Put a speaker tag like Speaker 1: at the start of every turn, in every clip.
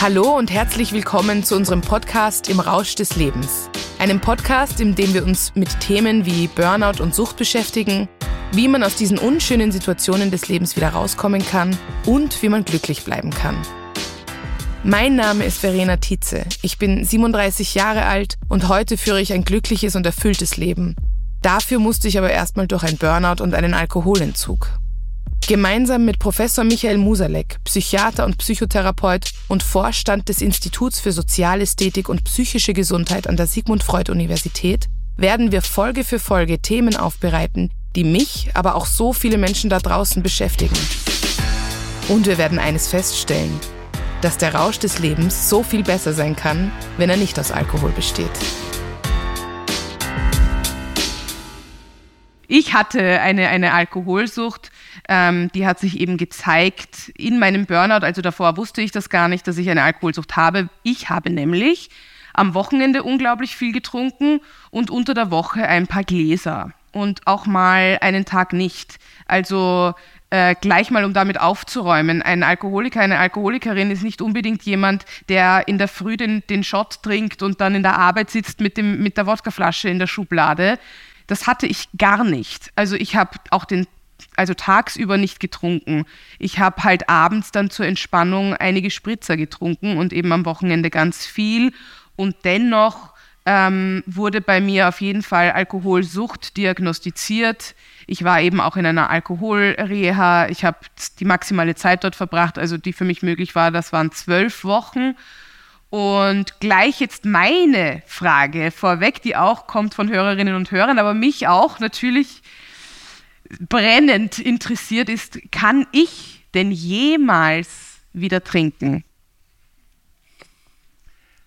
Speaker 1: Hallo und herzlich willkommen zu unserem Podcast Im Rausch des Lebens. Einem Podcast, in dem wir uns mit Themen wie Burnout und Sucht beschäftigen, wie man aus diesen unschönen Situationen des Lebens wieder rauskommen kann und wie man glücklich bleiben kann. Mein Name ist Verena Tietze. Ich bin 37 Jahre alt und heute führe ich ein glückliches und erfülltes Leben. Dafür musste ich aber erstmal durch ein Burnout und einen Alkoholentzug. Gemeinsam mit Professor Michael Musalek, Psychiater und Psychotherapeut und Vorstand des Instituts für Sozialästhetik und psychische Gesundheit an der Sigmund Freud Universität, werden wir Folge für Folge Themen aufbereiten, die mich, aber auch so viele Menschen da draußen beschäftigen. Und wir werden eines feststellen, dass der Rausch des Lebens so viel besser sein kann, wenn er nicht aus Alkohol besteht.
Speaker 2: Ich hatte eine, eine Alkoholsucht, ähm, die hat sich eben gezeigt in meinem Burnout. Also davor wusste ich das gar nicht, dass ich eine Alkoholsucht habe. Ich habe nämlich am Wochenende unglaublich viel getrunken und unter der Woche ein paar Gläser und auch mal einen Tag nicht. Also äh, gleich mal, um damit aufzuräumen. Ein Alkoholiker, eine Alkoholikerin ist nicht unbedingt jemand, der in der Früh den, den Shot trinkt und dann in der Arbeit sitzt mit, dem, mit der Wodkaflasche in der Schublade, das hatte ich gar nicht. Also ich habe auch den also tagsüber nicht getrunken. Ich habe halt abends dann zur Entspannung einige Spritzer getrunken und eben am Wochenende ganz viel. Und dennoch ähm, wurde bei mir auf jeden Fall Alkoholsucht diagnostiziert. Ich war eben auch in einer Alkoholreha. Ich habe die maximale Zeit dort verbracht, also die für mich möglich war, das waren zwölf Wochen. Und gleich jetzt meine Frage vorweg, die auch kommt von Hörerinnen und Hörern, aber mich auch natürlich brennend interessiert ist, kann ich denn jemals wieder trinken?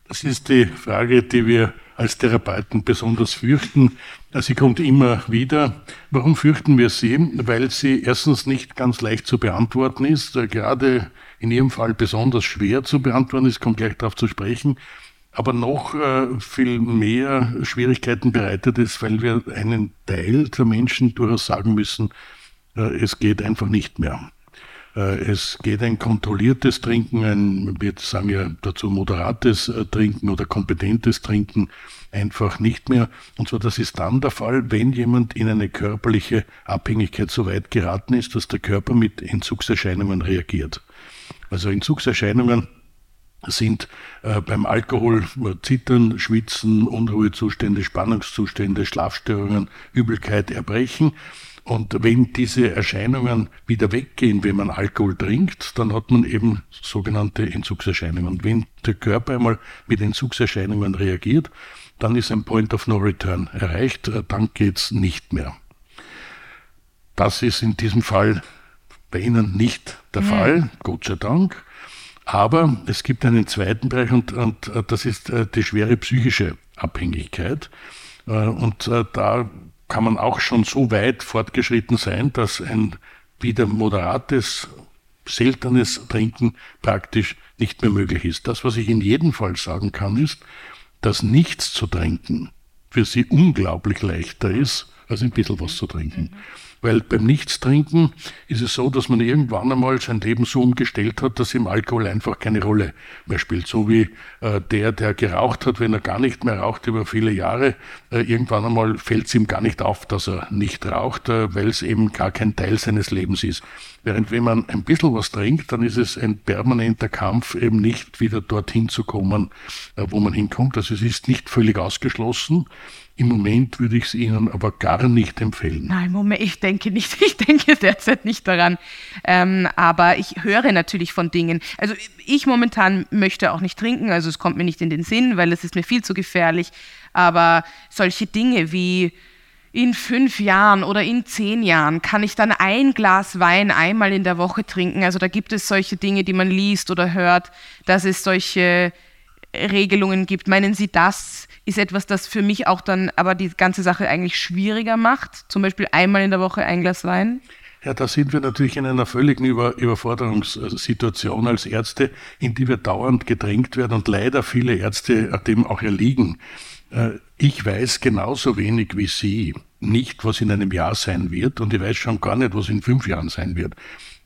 Speaker 3: Das ist die Frage, die wir als Therapeuten besonders fürchten. Sie kommt immer wieder. Warum fürchten wir sie? Weil sie erstens nicht ganz leicht zu beantworten ist, gerade in Ihrem Fall besonders schwer zu beantworten ist, kommt gleich darauf zu sprechen, aber noch äh, viel mehr Schwierigkeiten bereitet ist, weil wir einen Teil der Menschen durchaus sagen müssen, äh, es geht einfach nicht mehr. Äh, es geht ein kontrolliertes Trinken, ein, wir sagen ja dazu moderates äh, Trinken oder kompetentes Trinken einfach nicht mehr. Und zwar das ist dann der Fall, wenn jemand in eine körperliche Abhängigkeit so weit geraten ist, dass der Körper mit Entzugserscheinungen reagiert. Also Entzugserscheinungen sind äh, beim Alkohol Zittern, Schwitzen, Unruhezustände, Spannungszustände, Schlafstörungen, Übelkeit, Erbrechen. Und wenn diese Erscheinungen wieder weggehen, wenn man Alkohol trinkt, dann hat man eben sogenannte Entzugserscheinungen. Wenn der Körper einmal mit Entzugserscheinungen reagiert, dann ist ein Point of No Return erreicht, äh, dann geht's nicht mehr. Das ist in diesem Fall bei Ihnen nicht der mhm. Fall, Gott sei Dank. Aber es gibt einen zweiten Bereich und, und äh, das ist äh, die schwere psychische Abhängigkeit. Und da kann man auch schon so weit fortgeschritten sein, dass ein wieder moderates, seltenes Trinken praktisch nicht mehr möglich ist. Das, was ich in jedem Fall sagen kann, ist, dass nichts zu trinken für sie unglaublich leichter ist, als ein bisschen was zu trinken. Weil beim Nichtstrinken ist es so, dass man irgendwann einmal sein Leben so umgestellt hat, dass ihm Alkohol einfach keine Rolle mehr spielt. So wie äh, der, der geraucht hat, wenn er gar nicht mehr raucht über viele Jahre, äh, irgendwann einmal fällt es ihm gar nicht auf, dass er nicht raucht, äh, weil es eben gar kein Teil seines Lebens ist. Während wenn man ein bisschen was trinkt, dann ist es ein permanenter Kampf, eben nicht wieder dorthin zu kommen, äh, wo man hinkommt. Also es ist nicht völlig ausgeschlossen. Im Moment würde ich es Ihnen aber gar nicht empfehlen.
Speaker 2: Nein, Moment, ich denke nicht. Ich denke derzeit nicht daran. Ähm, aber ich höre natürlich von Dingen. Also ich momentan möchte auch nicht trinken, also es kommt mir nicht in den Sinn, weil es ist mir viel zu gefährlich. Aber solche Dinge wie in fünf Jahren oder in zehn Jahren kann ich dann ein Glas Wein einmal in der Woche trinken. Also da gibt es solche Dinge, die man liest oder hört, dass es solche Regelungen gibt. Meinen Sie, das ist etwas, das für mich auch dann aber die ganze Sache eigentlich schwieriger macht? Zum Beispiel einmal in der Woche ein Glas Wein?
Speaker 3: Ja, da sind wir natürlich in einer völligen Über Überforderungssituation als Ärzte, in die wir dauernd gedrängt werden und leider viele Ärzte dem auch erliegen. Äh, ich weiß genauso wenig wie Sie nicht, was in einem Jahr sein wird und ich weiß schon gar nicht, was in fünf Jahren sein wird.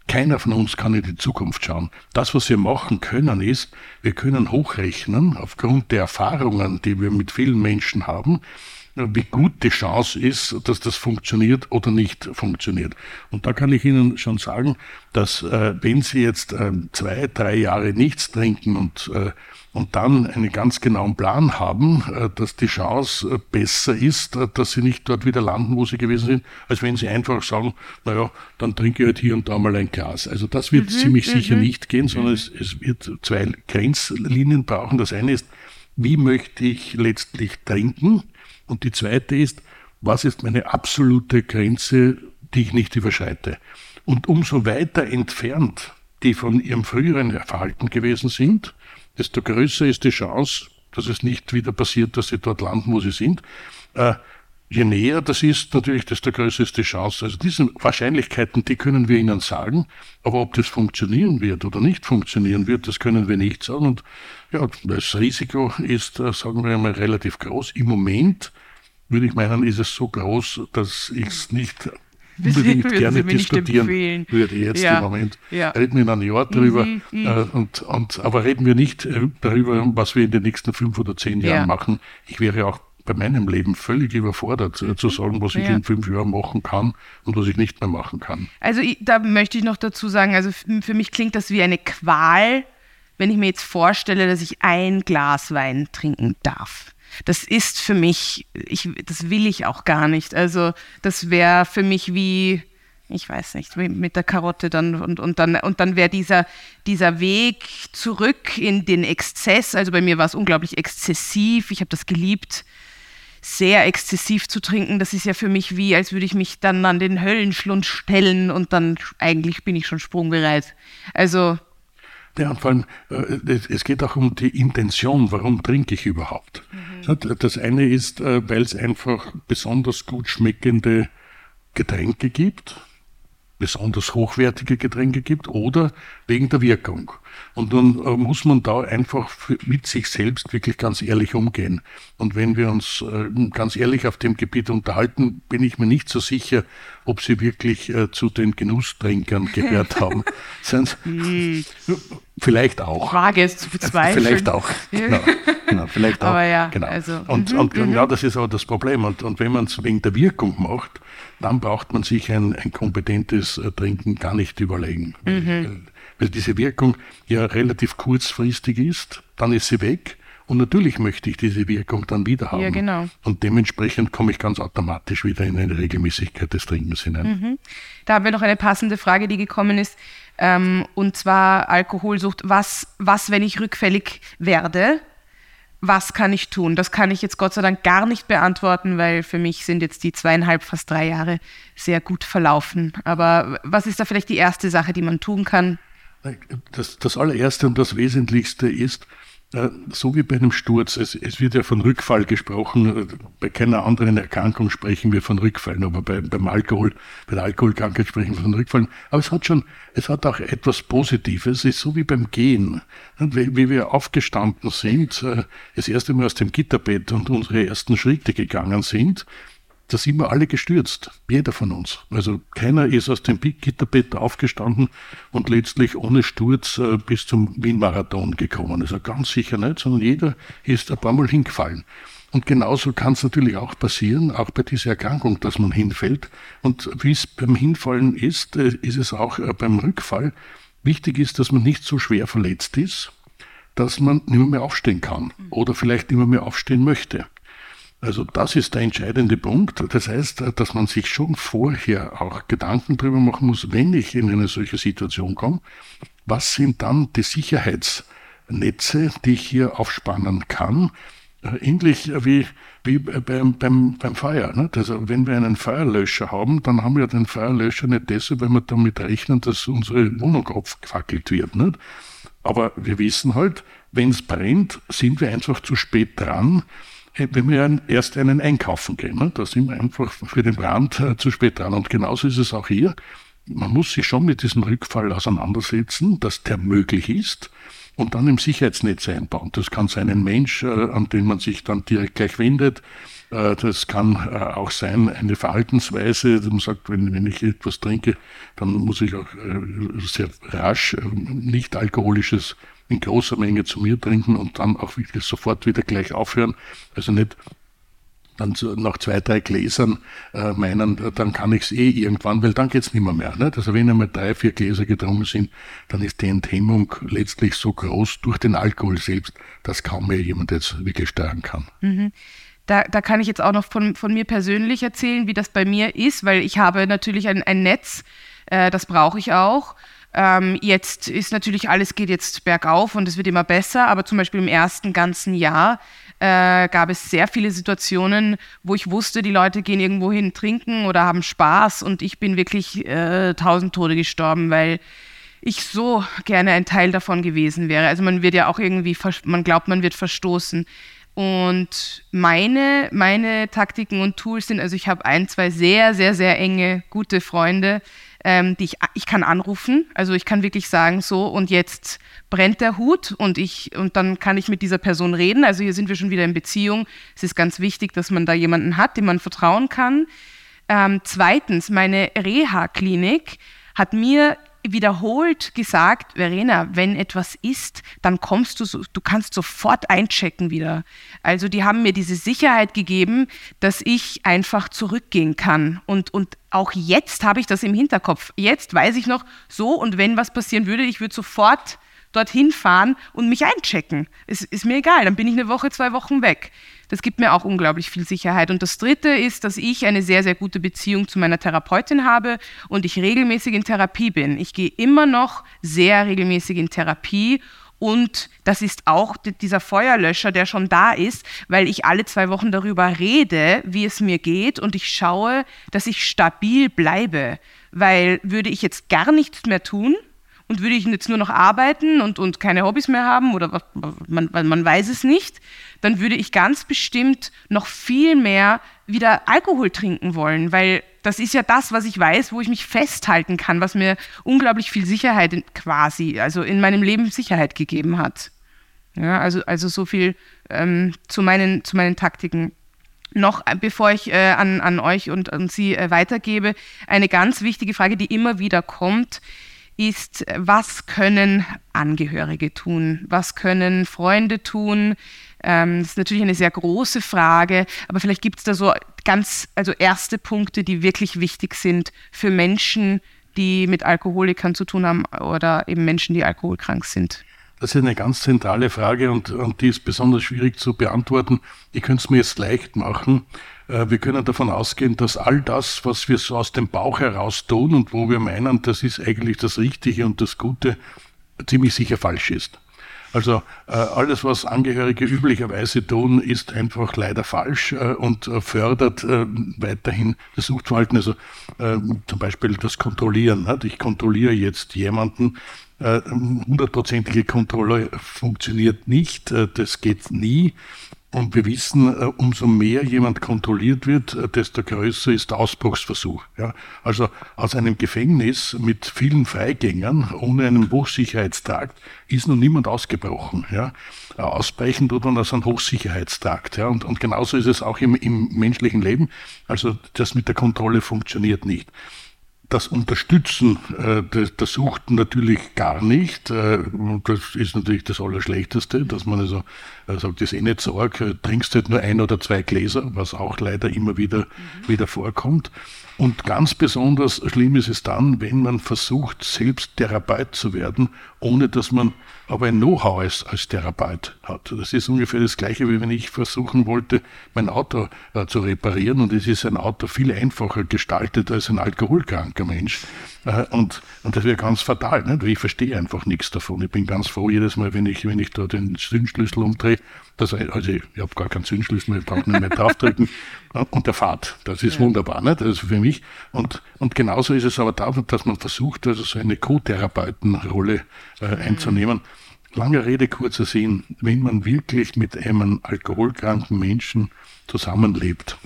Speaker 3: Keiner von uns kann in die Zukunft schauen. Das, was wir machen können, ist, wir können hochrechnen, aufgrund der Erfahrungen, die wir mit vielen Menschen haben, wie gut die Chance ist, dass das funktioniert oder nicht funktioniert. Und da kann ich Ihnen schon sagen, dass äh, wenn Sie jetzt äh, zwei, drei Jahre nichts trinken und äh, und dann einen ganz genauen Plan haben, äh, dass die Chance äh, besser ist, äh, dass sie nicht dort wieder landen, wo sie gewesen sind, als wenn sie einfach sagen, naja, dann trinke ich halt hier und da mal ein Glas. Also das wird mhm, ziemlich sicher mhm. nicht gehen, sondern mhm. es, es wird zwei Grenzlinien brauchen. Das eine ist, wie möchte ich letztlich trinken? Und die zweite ist, was ist meine absolute Grenze, die ich nicht überschreite? Und umso weiter entfernt die von ihrem früheren Verhalten gewesen sind, desto größer ist die Chance, dass es nicht wieder passiert, dass sie dort landen, wo sie sind. Äh, je näher das ist, natürlich, desto größer ist die Chance. Also diese Wahrscheinlichkeiten, die können wir Ihnen sagen, aber ob das funktionieren wird oder nicht funktionieren wird, das können wir nicht sagen. Und ja, das Risiko ist, äh, sagen wir einmal, relativ groß. Im Moment würde ich meinen, ist es so groß, dass ich es nicht unbedingt gerne diskutieren würde jetzt ja. im Moment. Ja. Reden wir in einem Jahr drüber, mhm, mhm. äh, und, und, aber reden wir nicht äh, darüber, was wir in den nächsten fünf oder zehn Jahren ja. machen. Ich wäre auch bei meinem Leben völlig überfordert, äh, zu sagen, was ich ja. in fünf Jahren machen kann und was ich nicht mehr machen kann.
Speaker 2: Also ich, da möchte ich noch dazu sagen, also für mich klingt das wie eine Qual, wenn ich mir jetzt vorstelle, dass ich ein Glas Wein trinken darf das ist für mich, ich, das will ich auch gar nicht. Also das wäre für mich wie, ich weiß nicht, mit der Karotte dann und, und dann, und dann wäre dieser, dieser Weg zurück in den Exzess, also bei mir war es unglaublich exzessiv, ich habe das geliebt, sehr exzessiv zu trinken. Das ist ja für mich wie, als würde ich mich dann an den Höllenschlund stellen und dann eigentlich bin ich schon sprungbereit. Also
Speaker 3: ja, und vor allem, äh, es geht auch um die Intention, warum trinke ich überhaupt. Mhm. Das eine ist, äh, weil es einfach besonders gut schmeckende Getränke gibt, besonders hochwertige Getränke gibt oder wegen der Wirkung. Und nun äh, muss man da einfach mit sich selbst wirklich ganz ehrlich umgehen. Und wenn wir uns äh, ganz ehrlich auf dem Gebiet unterhalten, bin ich mir nicht so sicher, ob sie wirklich äh, zu den Genusstrinkern gehört haben. Hm. vielleicht auch.
Speaker 2: Wage es zu bezweifeln.
Speaker 3: Vielleicht auch. Genau, genau, vielleicht auch.
Speaker 2: Aber ja,
Speaker 3: genau.
Speaker 2: also.
Speaker 3: Und, mhm, und genau das ist aber das Problem. Und, und wenn man es wegen der Wirkung macht, dann braucht man sich ein, ein kompetentes Trinken gar nicht überlegen. Mhm weil diese Wirkung ja relativ kurzfristig ist, dann ist sie weg. Und natürlich möchte ich diese Wirkung dann wieder haben.
Speaker 2: Ja, genau.
Speaker 3: Und dementsprechend komme ich ganz automatisch wieder in eine Regelmäßigkeit des Trinkens hinein. Mhm.
Speaker 2: Da haben wir noch eine passende Frage, die gekommen ist. Ähm, und zwar Alkoholsucht. Was, was, wenn ich rückfällig werde? Was kann ich tun? Das kann ich jetzt Gott sei Dank gar nicht beantworten, weil für mich sind jetzt die zweieinhalb, fast drei Jahre sehr gut verlaufen. Aber was ist da vielleicht die erste Sache, die man tun kann?
Speaker 3: Das, das allererste und das Wesentlichste ist, äh, so wie bei einem Sturz, es, es, wird ja von Rückfall gesprochen, bei keiner anderen Erkrankung sprechen wir von Rückfallen, aber bei, beim Alkohol, bei der Alkoholkrankheit sprechen wir von Rückfallen. Aber es hat schon, es hat auch etwas Positives, es ist so wie beim Gehen. Wie, wie wir aufgestanden sind, äh, das erste Mal aus dem Gitterbett und unsere ersten Schritte gegangen sind, da sind wir alle gestürzt, jeder von uns. Also keiner ist aus dem Gitterbett aufgestanden und letztlich ohne Sturz äh, bis zum Wien-Marathon gekommen. Also ganz sicher nicht, sondern jeder ist ein paar Mal hingefallen. Und genauso kann es natürlich auch passieren, auch bei dieser Erkrankung, dass man hinfällt. Und wie es beim Hinfallen ist, äh, ist es auch äh, beim Rückfall. Wichtig ist, dass man nicht so schwer verletzt ist, dass man nicht mehr aufstehen kann oder vielleicht nicht mehr aufstehen möchte. Also das ist der entscheidende Punkt. Das heißt, dass man sich schon vorher auch Gedanken darüber machen muss, wenn ich in eine solche Situation komme, was sind dann die Sicherheitsnetze, die ich hier aufspannen kann, äh, ähnlich wie, wie beim, beim, beim Feuer. Ne? Also wenn wir einen Feuerlöscher haben, dann haben wir den Feuerlöscher nicht deshalb, weil wir damit rechnen, dass unsere Wohnung abgefackelt wird. Nicht? Aber wir wissen halt, wenn es brennt, sind wir einfach zu spät dran wenn wir erst einen einkaufen gehen. Ne? Da sind wir einfach für den Brand äh, zu spät dran. Und genauso ist es auch hier. Man muss sich schon mit diesem Rückfall auseinandersetzen, dass der möglich ist und dann im Sicherheitsnetz einbauen. Das kann sein ein Mensch, äh, an den man sich dann direkt gleich wendet. Äh, das kann äh, auch sein eine Verhaltensweise. Man sagt, wenn, wenn ich etwas trinke, dann muss ich auch äh, sehr rasch nicht alkoholisches in großer Menge zu mir trinken und dann auch wirklich sofort wieder gleich aufhören. Also nicht dann nach zwei, drei Gläsern äh, meinen, dann kann ich es eh irgendwann, weil dann geht's nicht mehr. Nicht? Also wenn einmal drei, vier Gläser getrunken sind, dann ist die Enthemmung letztlich so groß durch den Alkohol selbst, dass kaum mehr jemand jetzt wirklich steuern kann.
Speaker 2: Mhm. Da, da kann ich jetzt auch noch von, von mir persönlich erzählen, wie das bei mir ist, weil ich habe natürlich ein, ein Netz, äh, das brauche ich auch. Ähm, jetzt ist natürlich alles geht jetzt bergauf und es wird immer besser, aber zum Beispiel im ersten ganzen Jahr äh, gab es sehr viele Situationen, wo ich wusste, die Leute gehen irgendwo hin trinken oder haben Spaß und ich bin wirklich äh, tausend Tode gestorben, weil ich so gerne ein Teil davon gewesen wäre. Also man wird ja auch irgendwie, man glaubt, man wird verstoßen. Und meine, meine Taktiken und Tools sind, also ich habe ein, zwei sehr, sehr, sehr enge, gute Freunde, ähm, die ich, ich kann anrufen. Also ich kann wirklich sagen, so und jetzt brennt der Hut und ich und dann kann ich mit dieser Person reden. Also hier sind wir schon wieder in Beziehung. Es ist ganz wichtig, dass man da jemanden hat, dem man vertrauen kann. Ähm, zweitens, meine Reha-Klinik hat mir wiederholt gesagt, Verena, wenn etwas ist, dann kommst du, du kannst sofort einchecken wieder. Also die haben mir diese Sicherheit gegeben, dass ich einfach zurückgehen kann. Und, und auch jetzt habe ich das im Hinterkopf. Jetzt weiß ich noch so und wenn was passieren würde, ich würde sofort dorthin fahren und mich einchecken. Es ist mir egal, dann bin ich eine Woche, zwei Wochen weg. Das gibt mir auch unglaublich viel Sicherheit. Und das Dritte ist, dass ich eine sehr, sehr gute Beziehung zu meiner Therapeutin habe und ich regelmäßig in Therapie bin. Ich gehe immer noch sehr regelmäßig in Therapie und das ist auch dieser Feuerlöscher, der schon da ist, weil ich alle zwei Wochen darüber rede, wie es mir geht und ich schaue, dass ich stabil bleibe. Weil würde ich jetzt gar nichts mehr tun, und würde ich jetzt nur noch arbeiten und, und keine Hobbys mehr haben oder man, man weiß es nicht, dann würde ich ganz bestimmt noch viel mehr wieder Alkohol trinken wollen, weil das ist ja das, was ich weiß, wo ich mich festhalten kann, was mir unglaublich viel Sicherheit quasi, also in meinem Leben Sicherheit gegeben hat. Ja, also, also so viel ähm, zu, meinen, zu meinen Taktiken. Noch äh, bevor ich äh, an, an euch und an Sie äh, weitergebe, eine ganz wichtige Frage, die immer wieder kommt, ist, was können Angehörige tun? Was können Freunde tun? Ähm, das ist natürlich eine sehr große Frage, aber vielleicht gibt es da so ganz, also erste Punkte, die wirklich wichtig sind für Menschen, die mit Alkoholikern zu tun haben oder eben Menschen, die alkoholkrank sind.
Speaker 3: Das ist eine ganz zentrale Frage und, und die ist besonders schwierig zu beantworten. Ich könnte es mir jetzt leicht machen. Äh, wir können davon ausgehen, dass all das, was wir so aus dem Bauch heraus tun und wo wir meinen, das ist eigentlich das Richtige und das Gute, ziemlich sicher falsch ist. Also äh, alles, was Angehörige üblicherweise tun, ist einfach leider falsch äh, und fördert weiterhin das Suchtverhalten. Also zum Beispiel das Kontrollieren. Ich kontrolliere jetzt jemanden. Hundertprozentige Kontrolle funktioniert nicht. Das geht nie. Und wir wissen, äh, umso mehr jemand kontrolliert wird, äh, desto größer ist der Ausbruchsversuch. Ja, also aus einem Gefängnis mit vielen Freigängern ohne einen Hochsicherheitstrakt ist noch niemand ausgebrochen. Ja. Ausbrechen tut man aus einem Hochsicherheitstrakt. Ja. Und, und genauso ist es auch im, im menschlichen Leben. Also das mit der Kontrolle funktioniert nicht das Unterstützen äh, der, der Suchten natürlich gar nicht. Äh, das ist natürlich das Allerschlechteste, dass man also sagt, das ist eh nicht so arg, äh, trinkst halt nur ein oder zwei Gläser, was auch leider immer wieder, mhm. wieder vorkommt. Und ganz besonders schlimm ist es dann, wenn man versucht, selbst Therapeut zu werden, ohne dass man aber ein Know-how als, als Therapeut hat. Das ist ungefähr das Gleiche, wie wenn ich versuchen wollte, mein Auto äh, zu reparieren. Und es ist ein Auto viel einfacher gestaltet als ein alkoholkranker Mensch. Äh, und, und das wäre ganz fatal. Nicht? Ich verstehe einfach nichts davon. Ich bin ganz froh jedes Mal, wenn ich, wenn ich da den Zündschlüssel umdrehe. Das, also ich habe gar keinen Zündschlüssel mehr, ich brauche nicht mehr draufdrücken. und der Fahrt, das ist ja. wunderbar. Nicht? Das ist für mich. Und, und genauso ist es aber da, dass man versucht, also so eine Co-Therapeutenrolle äh, einzunehmen. Lange Rede, kurzer Sinn. Wenn man wirklich mit einem alkoholkranken Menschen zusammenlebt,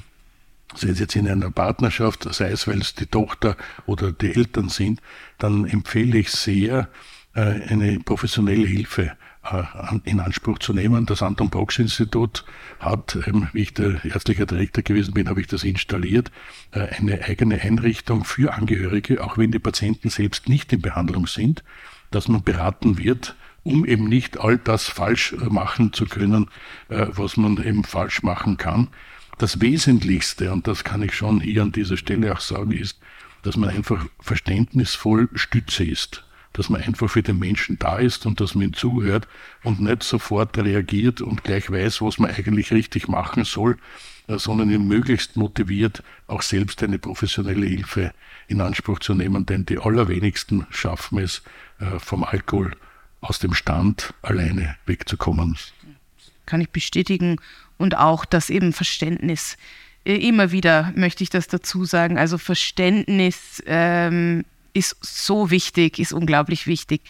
Speaker 3: sei es jetzt in einer Partnerschaft, sei es, weil es die Tochter oder die Eltern sind, dann empfehle ich sehr, äh, eine professionelle Hilfe äh, in Anspruch zu nehmen. Das Anton Box Institut hat, ähm, wie ich der ärztliche Direktor gewesen bin, habe ich das installiert, äh, eine eigene Einrichtung für Angehörige, auch wenn die Patienten selbst nicht in Behandlung sind, dass man beraten wird, um eben nicht all das falsch machen zu können, was man eben falsch machen kann. Das Wesentlichste, und das kann ich schon hier an dieser Stelle auch sagen, ist, dass man einfach verständnisvoll Stütze ist. Dass man einfach für den Menschen da ist und dass man ihm zuhört und nicht sofort reagiert und gleich weiß, was man eigentlich richtig machen soll, äh, sondern ihn möglichst motiviert, auch selbst eine professionelle Hilfe in Anspruch zu nehmen, denn die allerwenigsten schaffen es, äh, vom Alkohol aus dem Stand alleine wegzukommen.
Speaker 2: Kann ich bestätigen und auch das eben Verständnis. Äh, immer wieder möchte ich das dazu sagen. Also Verständnis ähm, ist so wichtig, ist unglaublich wichtig.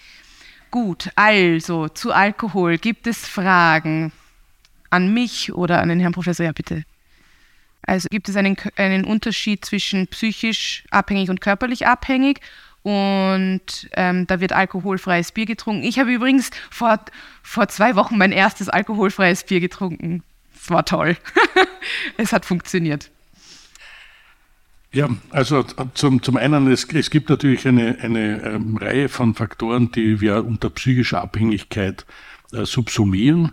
Speaker 2: Gut, also zu Alkohol. Gibt es Fragen an mich oder an den Herrn Professor? Ja, bitte. Also gibt es einen, einen Unterschied zwischen psychisch abhängig und körperlich abhängig? Und ähm, da wird alkoholfreies Bier getrunken. Ich habe übrigens vor, vor zwei Wochen mein erstes alkoholfreies Bier getrunken es war toll. es hat funktioniert.
Speaker 3: Ja, also zum, zum einen, es, es gibt natürlich eine, eine ähm, Reihe von Faktoren, die wir unter psychischer Abhängigkeit äh, subsumieren.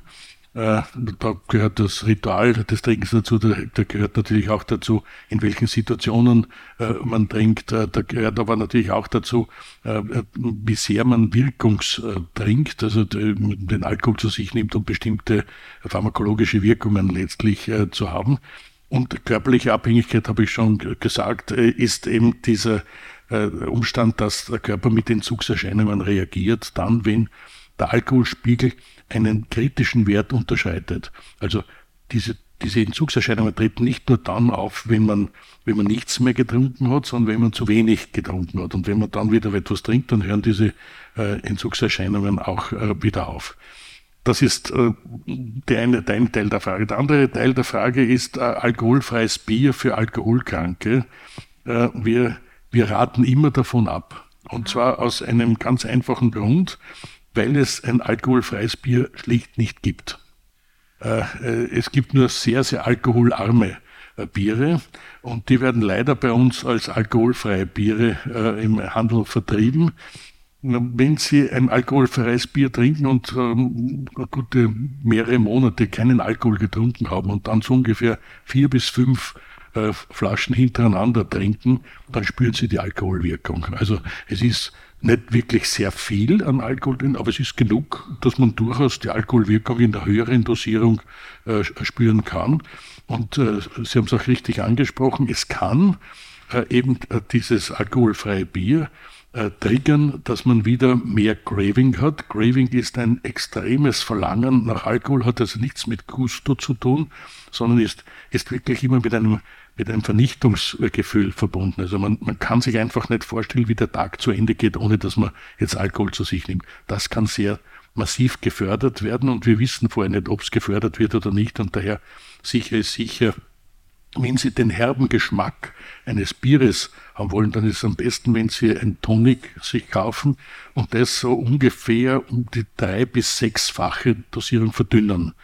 Speaker 3: Äh, da gehört das Ritual des Trinkens dazu, da, da, gehört natürlich auch dazu, in welchen Situationen äh, man trinkt. Äh, da gehört aber natürlich auch dazu, äh, wie sehr man wirkungstrinkt, also den Alkohol zu sich nimmt, um bestimmte pharmakologische Wirkungen letztlich äh, zu haben. Und körperliche Abhängigkeit, habe ich schon gesagt, äh, ist eben dieser Umstand, dass der Körper mit Entzugserscheinungen reagiert, dann, wenn der Alkoholspiegel einen kritischen Wert unterscheidet. Also diese, diese Entzugserscheinungen treten nicht nur dann auf, wenn man, wenn man nichts mehr getrunken hat, sondern wenn man zu wenig getrunken hat. Und wenn man dann wieder etwas trinkt, dann hören diese äh, Entzugserscheinungen auch äh, wieder auf. Das ist äh, der, eine, der eine Teil der Frage. Der andere Teil der Frage ist äh, alkoholfreies Bier für Alkoholkranke. Äh, wir, wir raten immer davon ab. Und zwar aus einem ganz einfachen Grund weil es ein alkoholfreies Bier schlicht nicht gibt. Äh, äh, es gibt nur sehr, sehr alkoholarme äh, Biere und die werden leider bei uns als alkoholfreie Biere im Handel vertrieben. Wenn Sie ein alkoholfreies Bier trinken und ähm, gute mehrere Monate keinen Alkohol getrunken haben und dann so ungefähr vier bis fünf Flaschen hintereinander trinken, dann spüren Sie die Alkoholwirkung. Also es ist nicht wirklich sehr viel an Alkohol drin, aber es ist genug, dass man durchaus die Alkoholwirkung in der höheren Dosierung äh, spüren kann. Und äh, Sie haben es auch richtig angesprochen, es kann äh, eben äh, dieses alkoholfreie Bier äh, triggern, dass man wieder mehr Craving hat. Craving ist ein extremes Verlangen nach Alkohol, hat also nichts mit Gusto zu tun, sondern ist, ist wirklich immer mit einem mit einem Vernichtungsgefühl verbunden. Also man, man kann sich einfach nicht vorstellen, wie der Tag zu Ende geht, ohne dass man jetzt Alkohol zu sich nimmt. Das kann sehr massiv gefördert werden und wir wissen vorher nicht, ob es gefördert wird oder nicht und daher sicher ist sicher, wenn Sie den herben Geschmack eines Bieres haben wollen, dann ist es am besten, wenn Sie ein Tonic sich kaufen und das so ungefähr um die drei bis sechsfache Dosierung verdünnen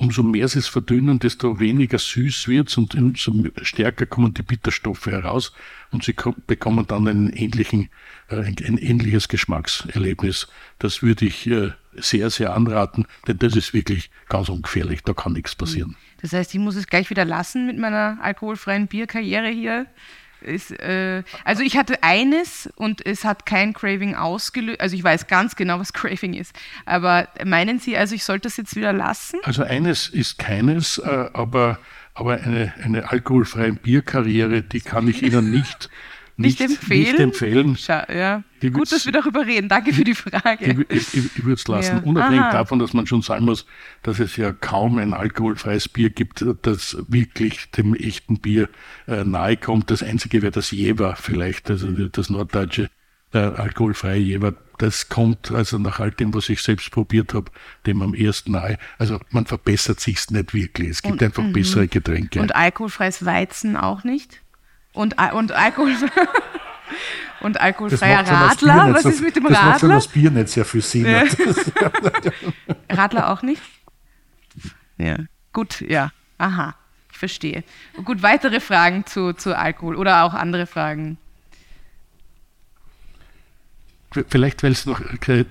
Speaker 3: umso mehr sie es verdünnen, desto weniger süß wird's und umso stärker kommen die Bitterstoffe heraus und sie bekommen dann einen ähnlichen, äh, ein ähnliches Geschmackserlebnis. Das würde ich äh, sehr, sehr anraten, denn das ist wirklich ganz ungefährlich, da kann nichts passieren.
Speaker 2: Das heißt, ich muss es gleich wieder lassen mit meiner alkoholfreien Bierkarriere hier. Ist, äh, also ich hatte eines und es hat kein Craving ausgelöst. Also ich weiß ganz genau, was Craving ist. Aber meinen Sie, also ich sollte das jetzt wieder lassen?
Speaker 3: Also eines ist keines, äh, aber, aber eine, eine alkoholfreie Bierkarriere, die kann ich Ihnen nicht
Speaker 2: nicht, nicht empfehlen. Nicht
Speaker 3: empfehlen.
Speaker 2: Scha ja. Gut, dass wir darüber reden. Danke für die Frage.
Speaker 3: Ich, ich, ich würde es lassen. Ja. Unabhängig Aha. davon, dass man schon sagen muss, dass es ja kaum ein alkoholfreies Bier gibt, das wirklich dem echten Bier äh, nahe kommt. Das einzige wäre das Jever vielleicht, also das norddeutsche äh, alkoholfreie Jever. Das kommt also nach all dem, was ich selbst probiert habe, dem am ersten nahe. Also man verbessert sich nicht wirklich. Es gibt und, einfach -hmm. bessere Getränke.
Speaker 2: Und alkoholfreies Weizen auch nicht? Und, und Alkohol. Und alkoholfreier Radler? Was ist mit dem
Speaker 4: das
Speaker 2: Radler?
Speaker 4: Das macht das Bier nicht sehr viel Sinn. Ja.
Speaker 2: Radler auch nicht? Ja. Gut, ja. Aha. Ich verstehe. Gut, weitere Fragen zu, zu Alkohol oder auch andere Fragen?
Speaker 3: Vielleicht, weil es noch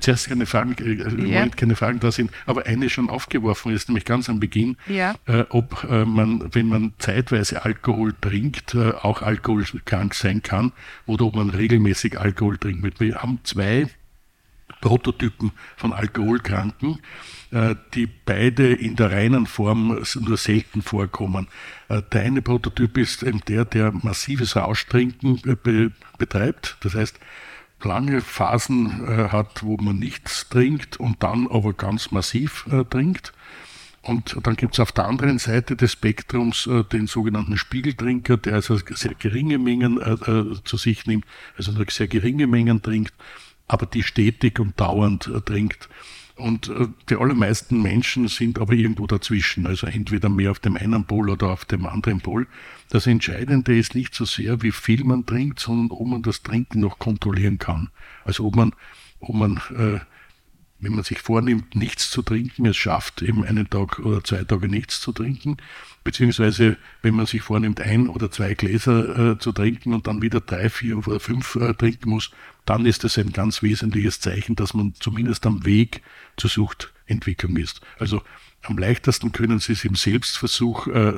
Speaker 3: zuerst keine Fragen, äh, ja. keine Fragen da sind, aber eine schon aufgeworfen ist, nämlich ganz am Beginn,
Speaker 2: ja.
Speaker 3: äh, ob äh, man, wenn man zeitweise Alkohol trinkt, äh, auch alkoholkrank sein kann oder ob man regelmäßig Alkohol trinkt. Wir haben zwei Prototypen von Alkoholkranken, äh, die beide in der reinen Form nur selten vorkommen. Äh, der eine Prototyp ist der, der massives Rauschtrinken betreibt. Das heißt, lange Phasen äh, hat, wo man nichts trinkt und dann aber ganz massiv äh, trinkt. Und dann gibt es auf der anderen Seite des Spektrums äh, den sogenannten Spiegeltrinker, der also sehr geringe Mengen äh, äh, zu sich nimmt, also nur sehr geringe Mengen trinkt, aber die stetig und dauernd äh, trinkt. Und die allermeisten Menschen sind aber irgendwo dazwischen, also entweder mehr auf dem einen Pol oder auf dem anderen Pol. Das Entscheidende ist nicht so sehr, wie viel man trinkt, sondern ob man das Trinken noch kontrollieren kann. Also ob man, ob man äh, wenn man sich vornimmt, nichts zu trinken, es schafft, eben einen Tag oder zwei Tage nichts zu trinken, beziehungsweise wenn man sich vornimmt, ein oder zwei Gläser äh, zu trinken und dann wieder drei, vier oder fünf äh, trinken muss, dann ist das ein ganz wesentliches Zeichen, dass man zumindest am Weg zur Suchtentwicklung ist. Also am leichtesten können Sie es im Selbstversuch äh,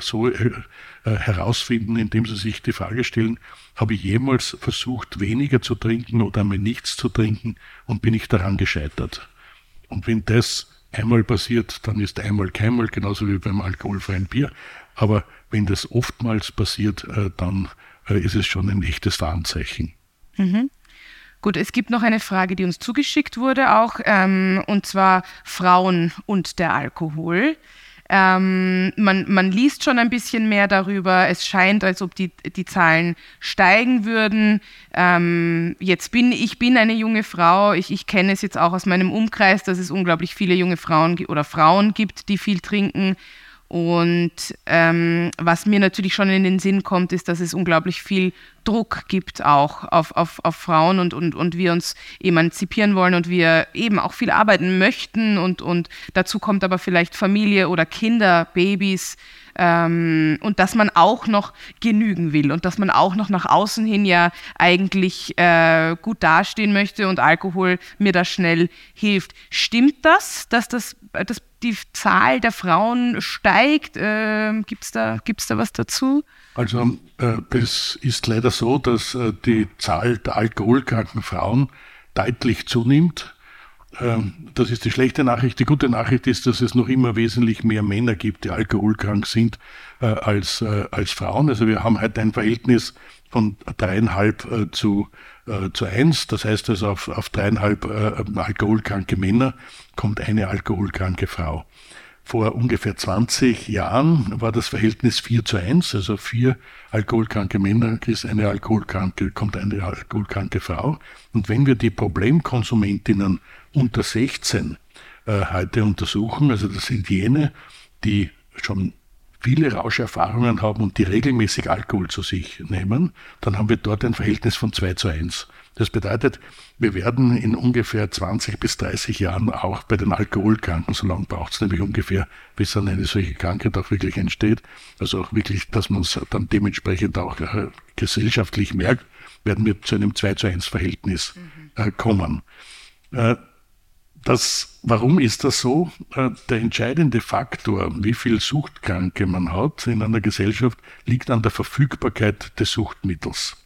Speaker 3: so äh, äh, herausfinden, indem Sie sich die Frage stellen, habe ich jemals versucht, weniger zu trinken oder einmal nichts zu trinken und bin ich daran gescheitert? Und wenn das einmal passiert, dann ist einmal keinmal, genauso wie beim alkoholfreien Bier. Aber wenn das oftmals passiert, äh, dann äh, ist es schon ein echtes Warnzeichen.
Speaker 2: Mhm. Gut, es gibt noch eine Frage, die uns zugeschickt wurde auch, ähm, und zwar Frauen und der Alkohol. Ähm, man, man liest schon ein bisschen mehr darüber. Es scheint, als ob die, die Zahlen steigen würden. Ähm, jetzt bin ich bin eine junge Frau. Ich, ich kenne es jetzt auch aus meinem Umkreis, dass es unglaublich viele junge Frauen oder Frauen gibt, die viel trinken. Und ähm, was mir natürlich schon in den Sinn kommt, ist, dass es unglaublich viel Druck gibt auch auf, auf, auf Frauen und, und, und wir uns emanzipieren wollen und wir eben auch viel arbeiten möchten und, und dazu kommt aber vielleicht Familie oder Kinder, Babys ähm, und dass man auch noch genügen will und dass man auch noch nach außen hin ja eigentlich äh, gut dastehen möchte und Alkohol mir da schnell hilft. Stimmt das, dass das, das die Zahl der Frauen steigt? Äh, Gibt es da, gibt's da was dazu?
Speaker 3: Also äh, es ist leider so, dass äh, die Zahl der alkoholkranken Frauen deutlich zunimmt. Ähm, das ist die schlechte Nachricht. Die gute Nachricht ist, dass es noch immer wesentlich mehr Männer gibt, die alkoholkrank sind, äh, als, äh, als Frauen. Also wir haben heute ein Verhältnis von dreieinhalb äh, zu, zu eins. Das heißt also auf, auf dreieinhalb alkoholkranke Männer kommt eine alkoholkranke Frau. Vor ungefähr 20 Jahren war das Verhältnis 4 zu 1, also vier alkoholkranke Männer ist eine alkoholkranke, kommt eine alkoholkranke Frau. Und wenn wir die Problemkonsumentinnen unter 16 äh, heute untersuchen, also das sind jene, die schon viele Rauscherfahrungen haben und die regelmäßig Alkohol zu sich nehmen, dann haben wir dort ein Verhältnis von 2 zu 1. Das bedeutet, wir werden in ungefähr 20 bis 30 Jahren auch bei den Alkoholkranken, so lange braucht es nämlich ungefähr, bis dann eine solche Krankheit auch wirklich entsteht, also auch wirklich, dass man es dann dementsprechend auch äh, gesellschaftlich merkt, werden wir zu einem 2 zu 1 Verhältnis äh, kommen. Äh, das, warum ist das so? Äh, der entscheidende Faktor, wie viel Suchtkranke man hat in einer Gesellschaft, liegt an der Verfügbarkeit des Suchtmittels.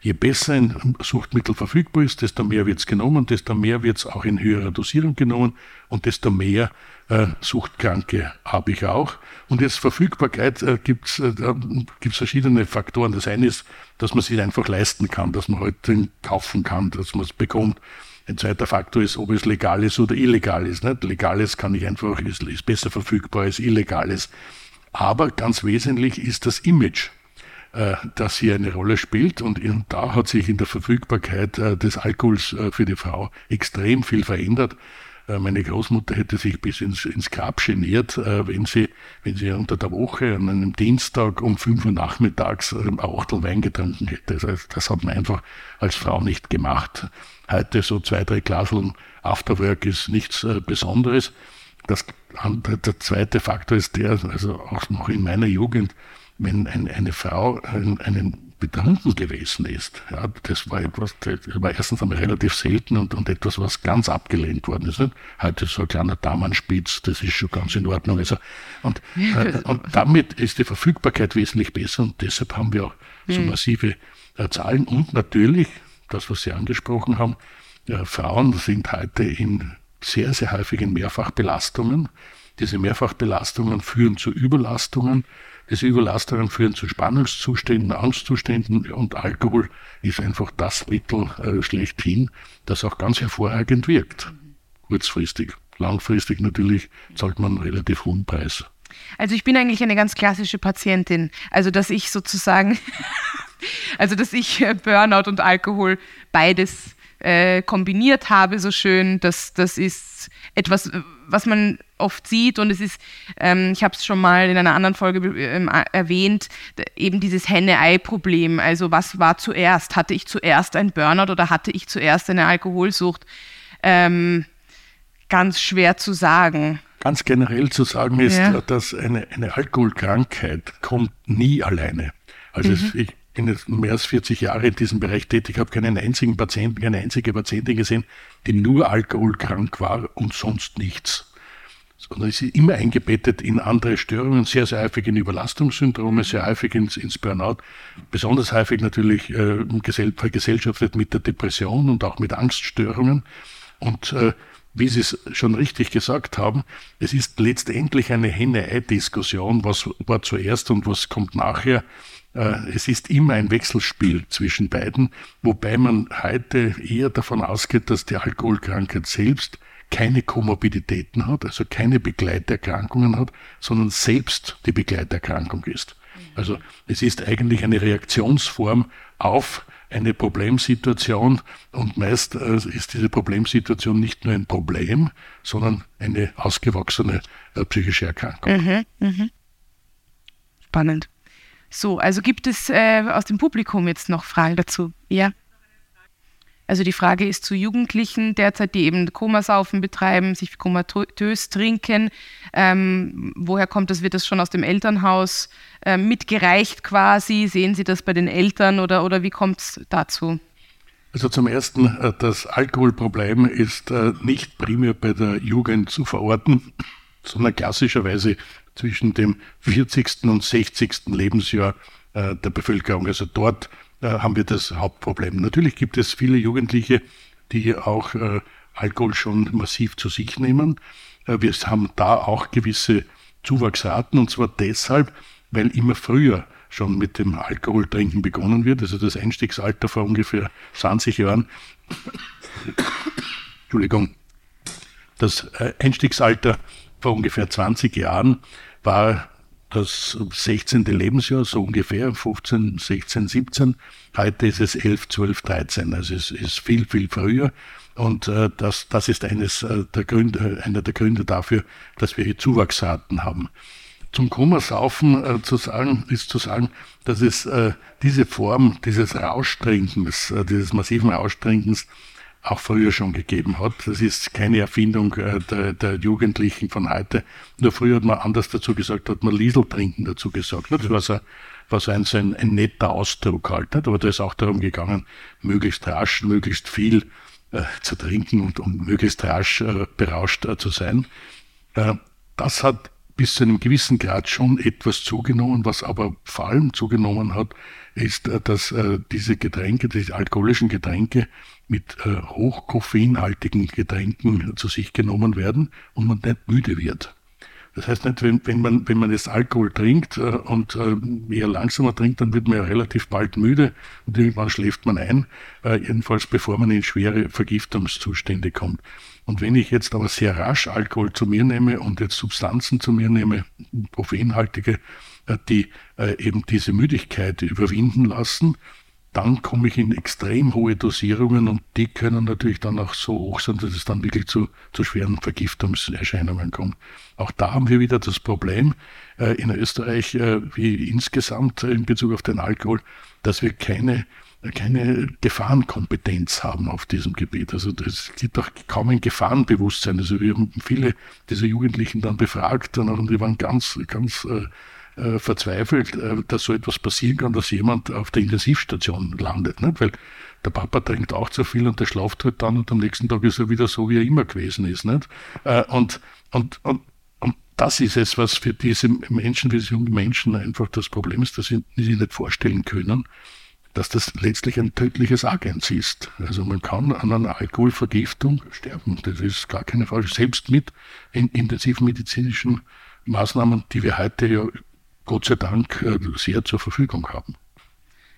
Speaker 3: Je besser ein Suchtmittel verfügbar ist, desto mehr wird es genommen, desto mehr wird es auch in höherer Dosierung genommen und desto mehr äh, Suchtkranke habe ich auch. Und jetzt Verfügbarkeit äh, gibt es äh, gibt's verschiedene Faktoren. Das eine ist, dass man sich einfach leisten kann, dass man heute halt kaufen kann, dass man es bekommt. Ein zweiter Faktor ist, ob es legal ist oder illegal ist. Nicht? Legales kann ich einfach, ist, ist besser verfügbar als illegales. Aber ganz wesentlich ist das Image, äh, das hier eine Rolle spielt. Und da hat sich in der Verfügbarkeit äh, des Alkohols äh, für die Frau extrem viel verändert. Äh, meine Großmutter hätte sich bis ins, ins Grab geniert, äh, wenn sie, wenn sie unter der Woche an einem Dienstag um fünf Uhr nachmittags äh, ein Achtel Wein getrunken hätte. Das, das hat man einfach als Frau nicht gemacht. Heute so zwei, drei Glaseln Afterwork ist nichts Besonderes. Das, der zweite Faktor ist der, also auch noch in meiner Jugend, wenn ein, eine Frau einen, einen betrunken gewesen ist. Ja, das war etwas, das war erstens einmal relativ selten und, und etwas, was ganz abgelehnt worden ist. Nicht? Heute so ein kleiner Damenspitz, das ist schon ganz in Ordnung. Also, und, äh, und damit ist die Verfügbarkeit wesentlich besser und deshalb haben wir auch so hm. massive äh, Zahlen und natürlich, das, was Sie angesprochen haben, äh, Frauen sind heute in sehr, sehr häufigen Mehrfachbelastungen. Diese Mehrfachbelastungen führen zu Überlastungen. Diese Überlastungen führen zu Spannungszuständen, Angstzuständen und Alkohol ist einfach das Mittel äh, schlechthin, das auch ganz hervorragend wirkt. Kurzfristig. Langfristig natürlich zahlt man einen relativ hohen Preis.
Speaker 2: Also ich bin eigentlich eine ganz klassische Patientin. Also dass ich sozusagen, also dass ich äh, Burnout und Alkohol beides äh, kombiniert habe, so schön. Das, das ist etwas, was man oft sieht und es ist, ähm, ich habe es schon mal in einer anderen Folge ähm, erwähnt, eben dieses Henne-Ei-Problem. Also was war zuerst? Hatte ich zuerst ein Burnout oder hatte ich zuerst eine Alkoholsucht? Ähm, ganz schwer zu sagen.
Speaker 3: Ganz generell zu sagen ist, ja. dass eine, eine Alkoholkrankheit kommt nie alleine. Also mhm. es, ich bin mehr als 40 Jahre in diesem Bereich tätig, habe keinen einzigen Patienten, keine einzige Patientin gesehen, die nur alkoholkrank war und sonst nichts. Sondern sie ist immer eingebettet in andere Störungen, sehr, sehr häufig in Überlastungssyndrome, sehr häufig ins, ins Burnout, besonders häufig natürlich äh, vergesellschaftet mit der Depression und auch mit Angststörungen. Und äh, wie Sie es schon richtig gesagt haben, es ist letztendlich eine Henne-Ei-Diskussion, was war zuerst und was kommt nachher. Äh, es ist immer ein Wechselspiel zwischen beiden, wobei man heute eher davon ausgeht, dass die Alkoholkrankheit selbst keine Komorbiditäten hat, also keine Begleiterkrankungen hat, sondern selbst die Begleiterkrankung ist. Also es ist eigentlich eine Reaktionsform auf eine Problemsituation und meist äh, ist diese Problemsituation nicht nur ein Problem, sondern eine ausgewachsene äh, psychische Erkrankung. Mhm, mh.
Speaker 2: Spannend. So, also gibt es äh, aus dem Publikum jetzt noch Fragen dazu? Ja. Also die Frage ist zu Jugendlichen derzeit, die eben Komasaufen betreiben, sich komatös trinken. Ähm, woher kommt das? Wird das schon aus dem Elternhaus äh, mitgereicht quasi? Sehen Sie das bei den Eltern oder, oder wie kommt es dazu?
Speaker 3: Also zum Ersten, äh, das Alkoholproblem ist äh, nicht primär bei der Jugend zu verorten, sondern klassischerweise zwischen dem 40. und 60. Lebensjahr äh, der Bevölkerung. Also dort äh, haben wir das Hauptproblem. Natürlich gibt es viele Jugendliche, die auch äh, Alkohol schon massiv zu sich nehmen. wir haben da auch gewisse Zuwachsraten und zwar deshalb, weil immer früher schon mit dem Alkoholtrinken begonnen wird. Also das Einstiegsalter vor ungefähr 20 Jahren. Entschuldigung. Das Einstiegsalter vor ungefähr 20 Jahren war das 16. Lebensjahr, so ungefähr, 15, 16, 17. Heute ist es 11, 12, 13. Also es ist viel, viel früher. Und äh, das, das ist eines äh, der Gründe, einer der Gründe dafür, dass wir hier Zuwachsraten haben. Zum Kummersaufen äh, zu sagen, ist zu sagen, dass es äh, diese Form dieses Rauschtrinkens, äh, dieses massiven Rauschtrinkens auch früher schon gegeben hat. Das ist keine Erfindung äh, der, der, Jugendlichen von heute. Nur früher hat man anders dazu gesagt, hat man Liesel trinken dazu gesagt. Das war so, war so ein, so ein, ein netter Ausdruck halt. Nicht? Aber da ist auch darum gegangen, möglichst rasch, möglichst viel äh, zu trinken und, und möglichst rasch äh, berauscht äh, zu sein. Äh, das hat bis zu einem gewissen Grad schon etwas zugenommen, was aber vor allem zugenommen hat, ist, dass diese Getränke, diese alkoholischen Getränke mit äh, hochkoffeinhaltigen Getränken zu sich genommen werden und man nicht müde wird. Das heißt nicht, wenn, wenn, man, wenn man jetzt Alkohol trinkt äh, und äh, eher langsamer trinkt, dann wird man ja relativ bald müde und irgendwann schläft man ein, äh, jedenfalls bevor man in schwere Vergiftungszustände kommt. Und wenn ich jetzt aber sehr rasch Alkohol zu mir nehme und jetzt Substanzen zu mir nehme, koffeinhaltige, äh, die äh, eben diese Müdigkeit überwinden lassen, dann komme ich in extrem hohe Dosierungen und die können natürlich dann auch so hoch sein, dass es dann wirklich zu, zu schweren Vergiftungserscheinungen kommt. Auch da haben wir wieder das Problem äh, in Österreich, äh, wie insgesamt in Bezug auf den Alkohol, dass wir keine keine Gefahrenkompetenz haben auf diesem Gebiet. Also es gibt auch kaum ein Gefahrenbewusstsein. Also wir haben viele dieser Jugendlichen dann befragt und die waren ganz, ganz äh, verzweifelt, äh, dass so etwas passieren kann, dass jemand auf der Intensivstation landet. Nicht? Weil der Papa trinkt auch zu viel und der schlaft halt dann und am nächsten Tag ist er wieder so, wie er immer gewesen ist. Nicht? Äh, und, und, und, und das ist es, was für diese Menschen, für diese jungen Menschen einfach das Problem ist, dass sie sich nicht vorstellen können, dass das letztlich ein tödliches Agens ist. Also man kann an einer Alkoholvergiftung sterben. Das ist gar keine Frage. Selbst mit intensivmedizinischen Maßnahmen, die wir heute ja Gott sei Dank äh, sehr zur Verfügung haben.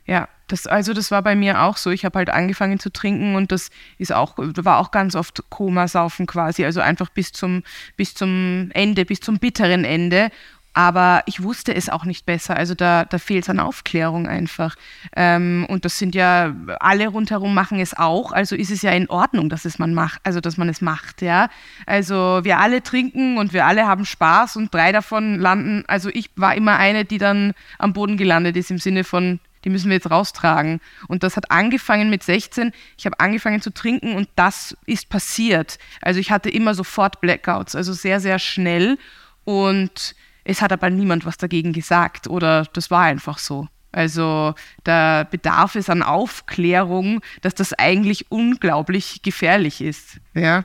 Speaker 2: Ja, das, also das war bei mir auch so. Ich habe halt angefangen zu trinken und das ist auch, war auch ganz oft Komasaufen quasi, also einfach bis zum, bis zum Ende, bis zum bitteren Ende. Aber ich wusste es auch nicht besser. Also da, da fehlt es an Aufklärung einfach. Ähm, und das sind ja, alle rundherum machen es auch. Also ist es ja in Ordnung, dass es man macht, also dass man es macht, ja. Also wir alle trinken und wir alle haben Spaß und drei davon landen. Also ich war immer eine, die dann am Boden gelandet ist im Sinne von, die müssen wir jetzt raustragen. Und das hat angefangen mit 16. Ich habe angefangen zu trinken und das ist passiert. Also ich hatte immer sofort Blackouts, also sehr, sehr schnell. Und es hat aber niemand was dagegen gesagt oder das war einfach so. Also da bedarf es an Aufklärung, dass das eigentlich unglaublich gefährlich ist. Ja.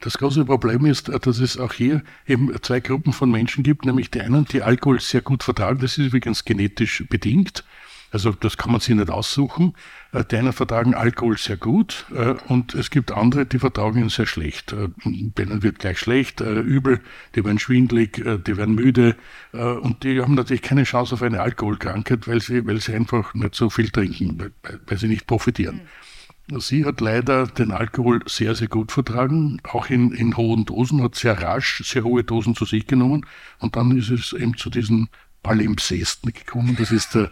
Speaker 3: Das große Problem ist, dass es auch hier eben zwei Gruppen von Menschen gibt, nämlich die einen, die Alkohol sehr gut vertragen, das ist übrigens genetisch bedingt, also das kann man sich nicht aussuchen. Äh, die einen vertragen Alkohol sehr gut äh, und es gibt andere, die vertragen ihn sehr schlecht. Äh, denen wird gleich schlecht, übel, die werden schwindlig, die werden müde und die haben natürlich keine Chance auf eine Alkoholkrankheit, weil sie, weil sie einfach nicht so viel trinken, weil, weil sie nicht profitieren. Sie hat leider den Alkohol sehr, sehr gut vertragen, auch in, in hohen Dosen, hat sehr rasch sehr hohe Dosen zu sich genommen und dann ist es eben zu diesen Palimpsesten gekommen. Das ist der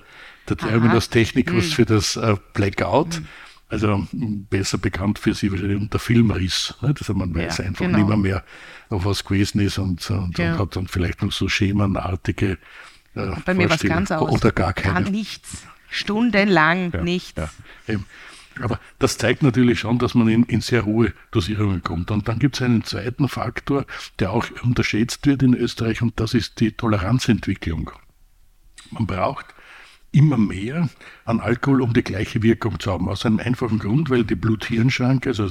Speaker 3: der Terminus technicus mhm. für das äh, Blackout. Mhm. Also besser bekannt für sie wahrscheinlich unter Filmriss. Ne? Also man weiß ja, einfach genau. nicht mehr, mehr, auf was gewesen ist und, und, ja. und hat dann vielleicht noch so schemenartige
Speaker 2: äh, Bei mir war es ganz aus.
Speaker 3: Oder gar keine.
Speaker 2: Gar nichts. Stundenlang ja, nichts.
Speaker 3: Aber das zeigt natürlich schon, dass man in, in sehr hohe Dosierungen kommt. Und dann gibt es einen zweiten Faktor, der auch unterschätzt wird in Österreich, und das ist die Toleranzentwicklung. Man braucht immer mehr an Alkohol, um die gleiche Wirkung zu haben. Aus einem einfachen Grund, weil die Blut-Hirn-Schranke, also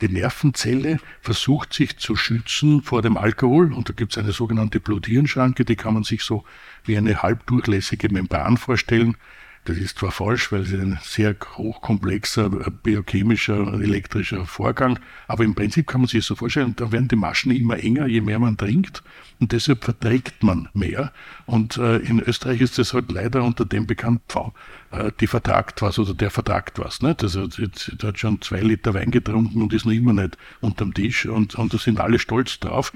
Speaker 3: die Nervenzelle, versucht sich zu schützen vor dem Alkohol. Und da gibt es eine sogenannte Blut-Hirn-Schranke, die kann man sich so wie eine halbdurchlässige Membran vorstellen. Das ist zwar falsch, weil es ein sehr hochkomplexer biochemischer, elektrischer Vorgang, aber im Prinzip kann man sich das so vorstellen, da werden die Maschen immer enger, je mehr man trinkt und deshalb verträgt man mehr. Und äh, in Österreich ist es halt leider unter dem bekannt, pfau, äh, die vertragt was oder der vertragt was. Nicht? Also jetzt, der hat schon zwei Liter Wein getrunken und ist noch immer nicht unterm Tisch und, und da sind alle stolz drauf.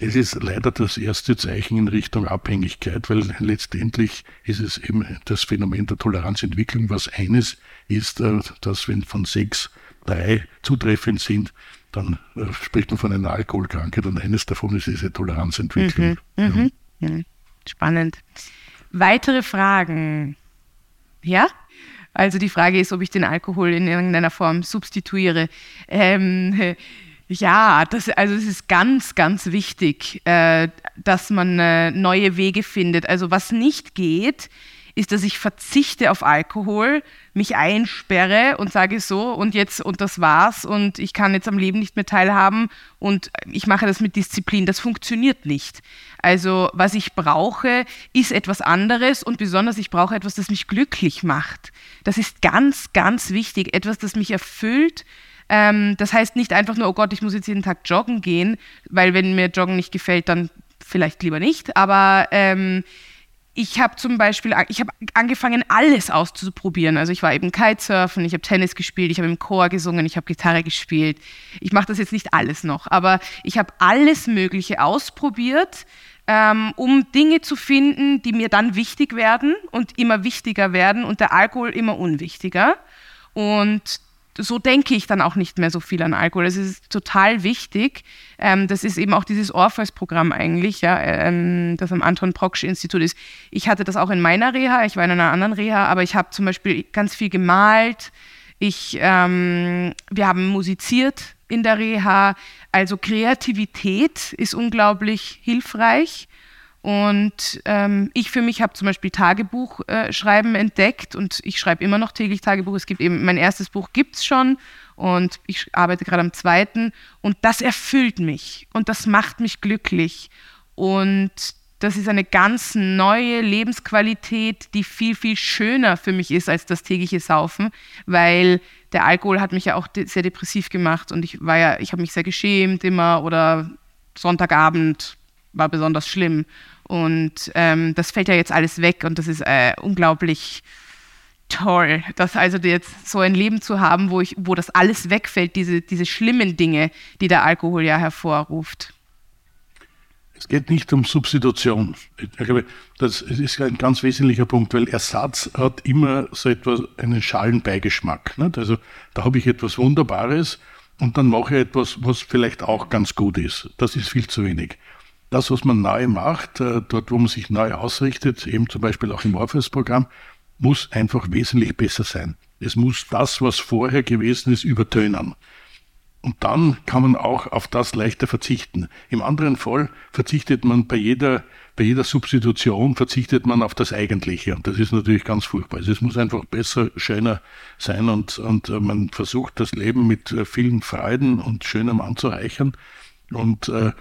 Speaker 3: Es ist leider das erste Zeichen in Richtung Abhängigkeit, weil letztendlich ist es eben das Phänomen der Toleranzentwicklung, was eines ist, äh, dass wenn von sechs drei zutreffend sind, dann äh, spricht man von einer Alkoholkrankheit und eines davon ist diese Toleranzentwicklung.
Speaker 2: Mhm, mhm, ja. Mhm. Spannend. Weitere Fragen? Ja? Also die Frage ist, ob ich den Alkohol in irgendeiner Form substituiere. Ähm, ja, das, also es ist ganz, ganz wichtig, äh, dass man äh, neue Wege findet. Also was nicht geht, ist, dass ich verzichte auf Alkohol, mich einsperre und sage so und jetzt und das war's und ich kann jetzt am Leben nicht mehr teilhaben und ich mache das mit Disziplin. Das funktioniert nicht. Also was ich brauche, ist etwas anderes und besonders ich brauche etwas, das mich glücklich macht. Das ist ganz, ganz wichtig. Etwas, das mich erfüllt. Ähm, das heißt nicht einfach nur, oh Gott, ich muss jetzt jeden Tag joggen gehen, weil wenn mir Joggen nicht gefällt, dann vielleicht lieber nicht. Aber ähm, ich habe zum Beispiel, ich habe angefangen, alles auszuprobieren. Also ich war eben Kitesurfen, ich habe Tennis gespielt, ich habe im Chor gesungen, ich habe Gitarre gespielt. Ich mache das jetzt nicht alles noch, aber ich habe alles Mögliche ausprobiert, ähm, um Dinge zu finden, die mir dann wichtig werden und immer wichtiger werden und der Alkohol immer unwichtiger. Und so denke ich dann auch nicht mehr so viel an Alkohol. Es ist total wichtig. Ähm, das ist eben auch dieses Orpheus-Programm eigentlich, ja, ähm, das am Anton Proksch Institut ist. Ich hatte das auch in meiner Reha, ich war in einer anderen Reha, aber ich habe zum Beispiel ganz viel gemalt. Ich, ähm, wir haben musiziert in der Reha. Also Kreativität ist unglaublich hilfreich. Und ähm, ich für mich habe zum Beispiel Tagebuchschreiben äh, entdeckt und ich schreibe immer noch täglich Tagebuch. Es gibt eben, mein erstes Buch gibt es schon und ich arbeite gerade am zweiten und das erfüllt mich und das macht mich glücklich. Und das ist eine ganz neue Lebensqualität, die viel, viel schöner für mich ist als das tägliche Saufen, weil der Alkohol hat mich ja auch sehr depressiv gemacht und ich war ja, ich habe mich sehr geschämt immer oder Sonntagabend war besonders schlimm. Und ähm, das fällt ja jetzt alles weg und das ist äh, unglaublich toll, das also jetzt so ein Leben zu haben, wo, ich, wo das alles wegfällt, diese, diese schlimmen Dinge, die der Alkohol ja hervorruft.
Speaker 3: Es geht nicht um Substitution. Ich glaube, das ist ein ganz wesentlicher Punkt, weil Ersatz hat immer so etwas, einen Schalenbeigeschmack. Nicht? Also da habe ich etwas Wunderbares und dann mache ich etwas, was vielleicht auch ganz gut ist. Das ist viel zu wenig das, was man neu macht, äh, dort, wo man sich neu ausrichtet, eben zum Beispiel auch im Orpheus-Programm, muss einfach wesentlich besser sein. Es muss das, was vorher gewesen ist, übertönen. Und dann kann man auch auf das leichter verzichten. Im anderen Fall verzichtet man bei jeder, bei jeder Substitution, verzichtet man auf das Eigentliche. Und das ist natürlich ganz furchtbar. Also es muss einfach besser, schöner sein und, und äh, man versucht, das Leben mit äh, vielen Freuden und Schönem anzureichern. Und äh,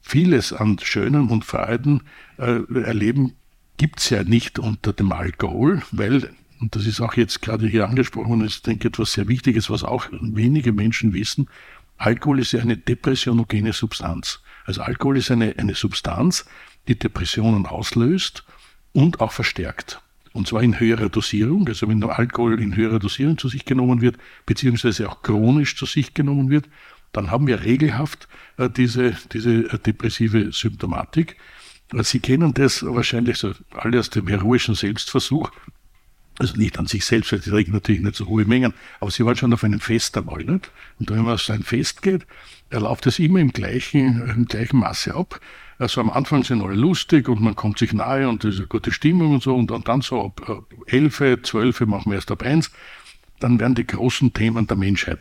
Speaker 3: vieles an Schönem und Freuden äh, erleben, gibt es ja nicht unter dem Alkohol, weil, und das ist auch jetzt gerade hier angesprochen, ist, denke ich, etwas sehr Wichtiges, was auch wenige Menschen wissen, Alkohol ist ja eine depressionogene Substanz. Also Alkohol ist eine, eine Substanz, die Depressionen auslöst und auch verstärkt. Und zwar in höherer Dosierung, also wenn Alkohol in höherer Dosierung zu sich genommen wird, beziehungsweise auch chronisch zu sich genommen wird, dann haben wir regelhaft äh, diese, diese äh, depressive Symptomatik. Äh, Sie kennen das wahrscheinlich so alle aus dem heroischen Selbstversuch. Also nicht an sich selbst, weil sie trinken natürlich nicht so hohe Mengen, aber sie waren schon auf einem Fest einmal. Nicht? Und wenn man auf ein Fest geht, läuft es immer im gleichen, im gleichen Maße ab. Also am Anfang sind alle lustig und man kommt sich nahe und es ist eine gute Stimmung und so. Und dann so ab, 11, 12 machen wir erst ab 1. Dann werden die großen Themen der Menschheit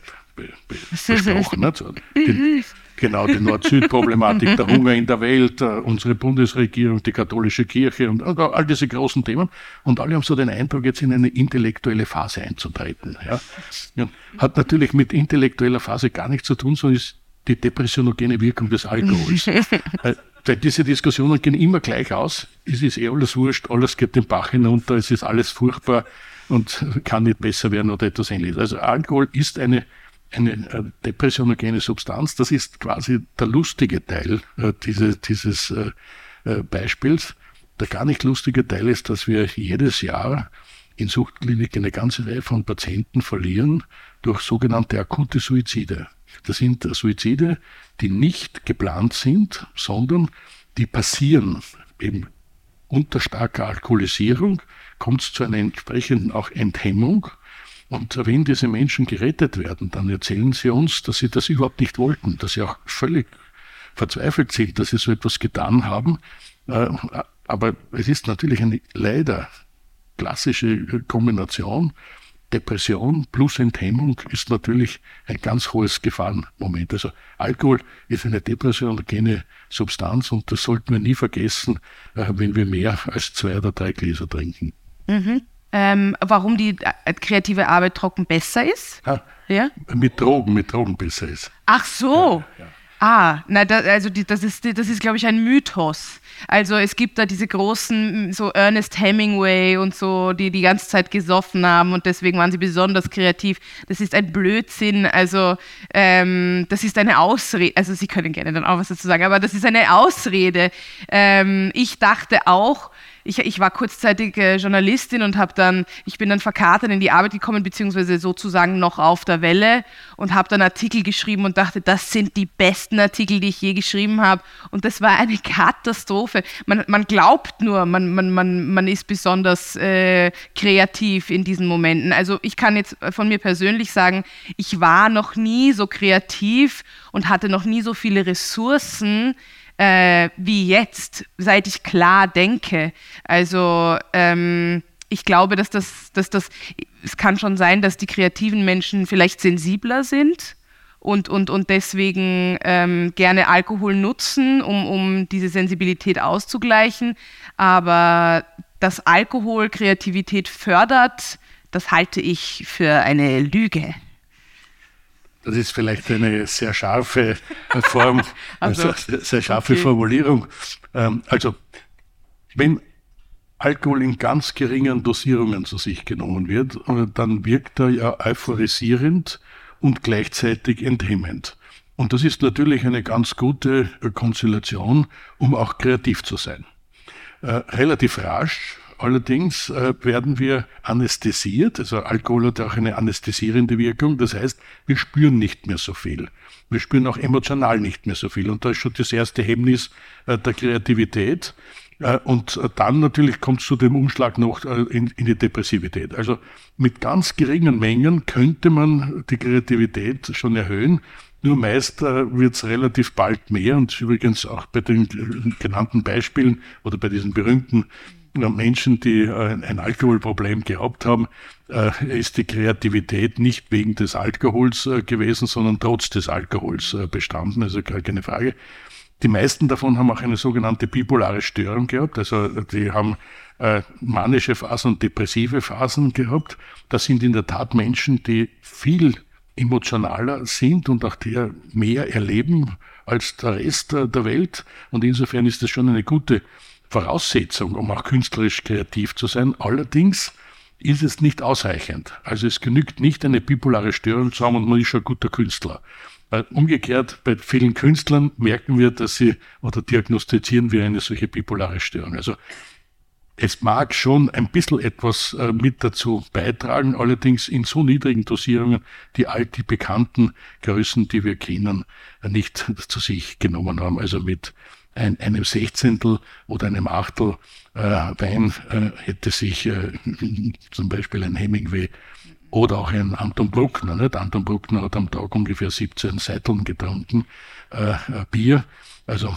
Speaker 3: besprochen. Nicht? Die, genau, die Nord-Süd-Problematik, der Hunger in der Welt, äh, unsere Bundesregierung, die katholische Kirche und all diese großen Themen. Und alle haben so den Eindruck, jetzt in eine intellektuelle Phase einzutreten. Ja. Hat natürlich mit intellektueller Phase gar nichts zu tun, sondern ist die depressionogene Wirkung des Alkohols. Äh, weil diese Diskussionen gehen immer gleich aus. Es ist eh alles wurscht, alles geht den Bach hinunter, es ist alles furchtbar und kann nicht besser werden oder etwas ähnliches. Also Alkohol ist eine eine äh, depressionogene Substanz. Das ist quasi der lustige Teil äh, dieses, dieses äh, äh, Beispiels. Der gar nicht lustige Teil ist, dass wir jedes Jahr in Suchtkliniken eine ganze Reihe von Patienten verlieren durch sogenannte akute Suizide. Das sind Suizide, die nicht geplant sind, sondern die passieren eben unter starker Alkoholisierung, kommt es zu einer entsprechenden auch Enthemmung und wenn diese Menschen gerettet werden, dann erzählen sie uns, dass sie das überhaupt nicht wollten, dass sie auch völlig verzweifelt sind, dass sie so etwas getan haben. Äh, aber es ist natürlich eine leider klassische Kombination. Depression plus Enthemmung ist natürlich ein ganz hohes Gefahrenmoment. Also Alkohol ist eine depressionogene Substanz und das sollten wir nie vergessen, äh, wenn wir mehr als zwei oder drei Gläser trinken.
Speaker 2: Mhm ähm, warum die äh, kreative Arbeit trocken besser ist?
Speaker 3: Ha, ja? Mit Drogen, mit Drogen besser ist.
Speaker 2: Ach so. Ja, ja. Ah, na, da, also die, das ist, das ist, glaube ich, ein Mythos. Also es gibt da diese großen, so Ernest Hemingway und so, die die ganze Zeit gesoffen haben und deswegen waren sie besonders kreativ. Das ist ein Blödsinn. Also ähm, das ist eine Ausrede. Also Sie können gerne dann auch was dazu sagen, aber das ist eine Ausrede. Ähm, ich dachte auch, ich, ich war kurzzeitig äh, Journalistin und habe dann, ich bin dann verkatert in die Arbeit gekommen, beziehungsweise sozusagen noch auf der Welle und habe dann Artikel geschrieben und dachte, das sind die besten Artikel, die ich je geschrieben habe. Und das war eine Katastrophe. Man, man glaubt nur, man, man, man, man ist besonders äh, kreativ in diesen Momenten. Also ich kann jetzt von mir persönlich sagen, ich war noch nie so kreativ und hatte noch nie so viele Ressourcen äh, wie jetzt, seit ich klar denke. Also ähm, ich glaube, dass das, dass das, es kann schon sein, dass die kreativen Menschen vielleicht sensibler sind und, und, und deswegen ähm, gerne Alkohol nutzen, um, um diese Sensibilität auszugleichen. Aber dass Alkohol Kreativität fördert, das halte ich für eine Lüge.
Speaker 3: Das ist vielleicht eine sehr scharfe Form, also, sehr scharfe okay. Formulierung. Ähm, also, wenn Alkohol in ganz geringen Dosierungen zu sich genommen wird, äh, dann wirkt er ja euphorisierend und gleichzeitig enthemmend. Und das ist natürlich eine ganz gute Konstellation, um auch kreativ zu sein. Äh, relativ rasch Allerdings äh, werden wir anästhesiert, also Alkohol hat auch eine anästhesierende Wirkung, das heißt, wir spüren nicht mehr so viel. Wir spüren auch emotional nicht mehr so viel. Und da ist schon das erste Hemmnis äh, der Kreativität. Äh, und dann natürlich kommt es zu dem Umschlag noch in, in die Depressivität. Also mit ganz geringen Mengen könnte man die Kreativität schon erhöhen. Nur meist äh, wird es relativ bald mehr und übrigens auch bei den genannten Beispielen oder bei diesen berühmten Menschen, die äh, ein Alkoholproblem gehabt haben, äh, ist die Kreativität nicht wegen des Alkohols äh, gewesen, sondern trotz des Alkohols bestanden, also gar keine Frage. Die meisten davon haben auch eine sogenannte bipolare Störung gehabt, also die haben manische Phasen und depressive Phasen gehabt. Das sind in der Tat Menschen, die viel emotionaler sind und auch der mehr erleben als der Rest der Welt. Und insofern ist das schon eine gute Voraussetzung, um auch künstlerisch kreativ zu sein. Allerdings ist es nicht ausreichend. Also es genügt nicht, eine bipolare Störung zu haben und man ist schon ein guter Künstler. Umgekehrt, bei vielen Künstlern merken wir, dass sie oder diagnostizieren wir eine solche bipolare Störung. Also es mag schon ein bisschen etwas äh, mit dazu beitragen, allerdings in so niedrigen Dosierungen, die all die bekannten Größen, die wir kennen, nicht zu sich genommen haben. Also mit ein, einem Sechzehntel oder einem Achtel äh, Wein äh, hätte sich äh, zum Beispiel ein Hemingway oder auch ein Anton Bruckner, nicht? Anton Bruckner hat am Tag ungefähr 17 Seiteln getrunken, äh, äh, Bier, also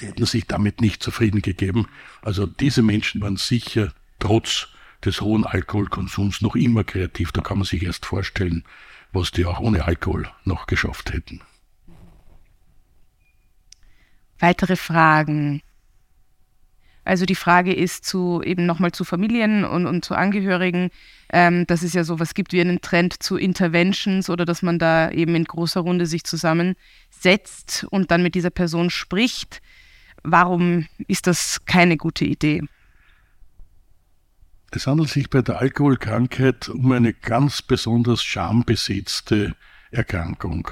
Speaker 3: die hätten sich damit nicht zufrieden gegeben. Also diese Menschen waren sicher trotz des hohen Alkoholkonsums noch immer kreativ. Da kann man sich erst vorstellen, was die auch ohne Alkohol noch geschafft hätten.
Speaker 2: Weitere Fragen? Also die Frage ist zu eben nochmal zu Familien und, und zu Angehörigen, ähm, dass es ja sowas gibt wie einen Trend zu Interventions oder dass man da eben in großer Runde sich zusammensetzt und dann mit dieser Person spricht. Warum ist das keine gute Idee?
Speaker 3: Es handelt sich bei der Alkoholkrankheit um eine ganz besonders schambesetzte Erkrankung.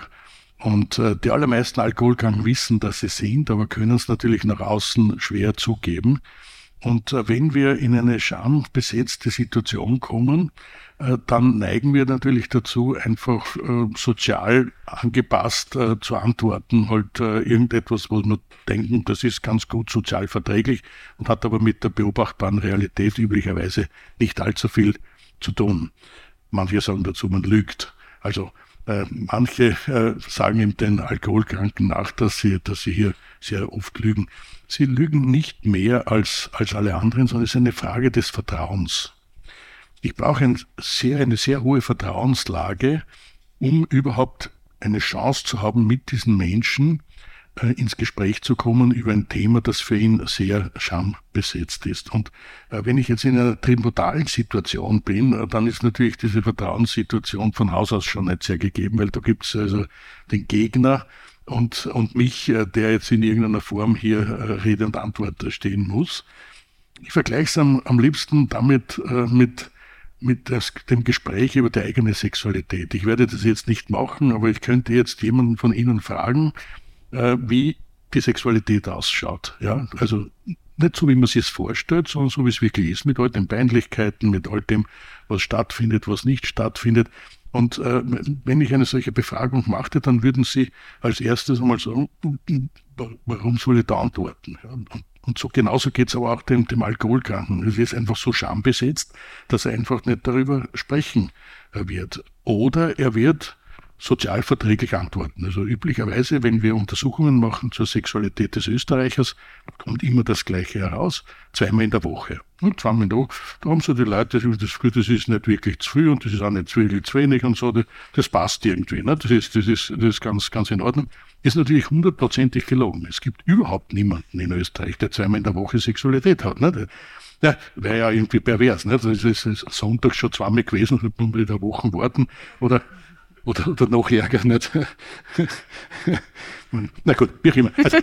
Speaker 3: Und äh, die allermeisten Alkoholkranken wissen, dass sie sind, aber können es natürlich nach außen schwer zugeben. Und äh, wenn wir in eine schambesetzte Situation kommen, äh, dann neigen wir natürlich dazu, einfach äh, sozial angepasst äh, zu antworten, halt äh, irgendetwas, wo wir denken, das ist ganz gut sozial verträglich und hat aber mit der beobachtbaren Realität üblicherweise nicht allzu viel zu tun. Manche sagen dazu, man lügt. Also manche äh, sagen ihm den Alkoholkranken nach, dass sie, dass sie hier sehr oft lügen. Sie lügen nicht mehr als, als alle anderen, sondern es ist eine Frage des Vertrauens. Ich brauche ein sehr, eine sehr hohe Vertrauenslage, um überhaupt eine Chance zu haben, mit diesen Menschen äh, ins Gespräch zu kommen über ein Thema, das für ihn sehr schambesetzt ist. Und äh, wenn ich jetzt in einer tributalen Situation bin, äh, dann ist natürlich diese Vertrauenssituation von Haus aus schon nicht sehr gegeben, weil da gibt es also den Gegner und, und mich, der jetzt in irgendeiner Form hier Rede und Antwort stehen muss. Ich vergleiche es am, am liebsten damit mit mit das, dem Gespräch über die eigene Sexualität. Ich werde das jetzt nicht machen, aber ich könnte jetzt jemanden von Ihnen fragen, äh, wie die Sexualität ausschaut. Ja, also nicht so, wie man sich es vorstellt, sondern so, wie es wirklich ist, mit all den Peinlichkeiten, mit all dem, was stattfindet, was nicht stattfindet. Und äh, wenn ich eine solche Befragung machte, dann würden Sie als erstes einmal sagen, warum soll ich da antworten? Ja, und, und, so genauso geht es aber auch dem, dem Alkoholkranken. Es ist einfach so schambesetzt, dass er einfach nicht darüber sprechen äh, wird. Oder er wird sozialverträglich antworten. Also üblicherweise, wenn wir Untersuchungen machen zur Sexualität des Österreichers, kommt immer das Gleiche heraus, zweimal in der Woche. Und zweimal in der Woche, da haben so die Leute, das, das ist nicht wirklich zu viel und das ist auch nicht viel zu wenig und so, das, passt irgendwie. Ne? Das, ist, das, ist, das ist ganz, ganz in Ordnung. Ist natürlich hundertprozentig gelogen. Es gibt überhaupt niemanden in Österreich, der zweimal in der Woche Sexualität hat. Ne? Ja, wäre ja irgendwie pervers. Ne? Das ist, ist Sonntag schon zweimal gewesen, und man wieder Wochen warten. Oder oder, oder noch ärger nicht. Na gut, wie auch immer. Also,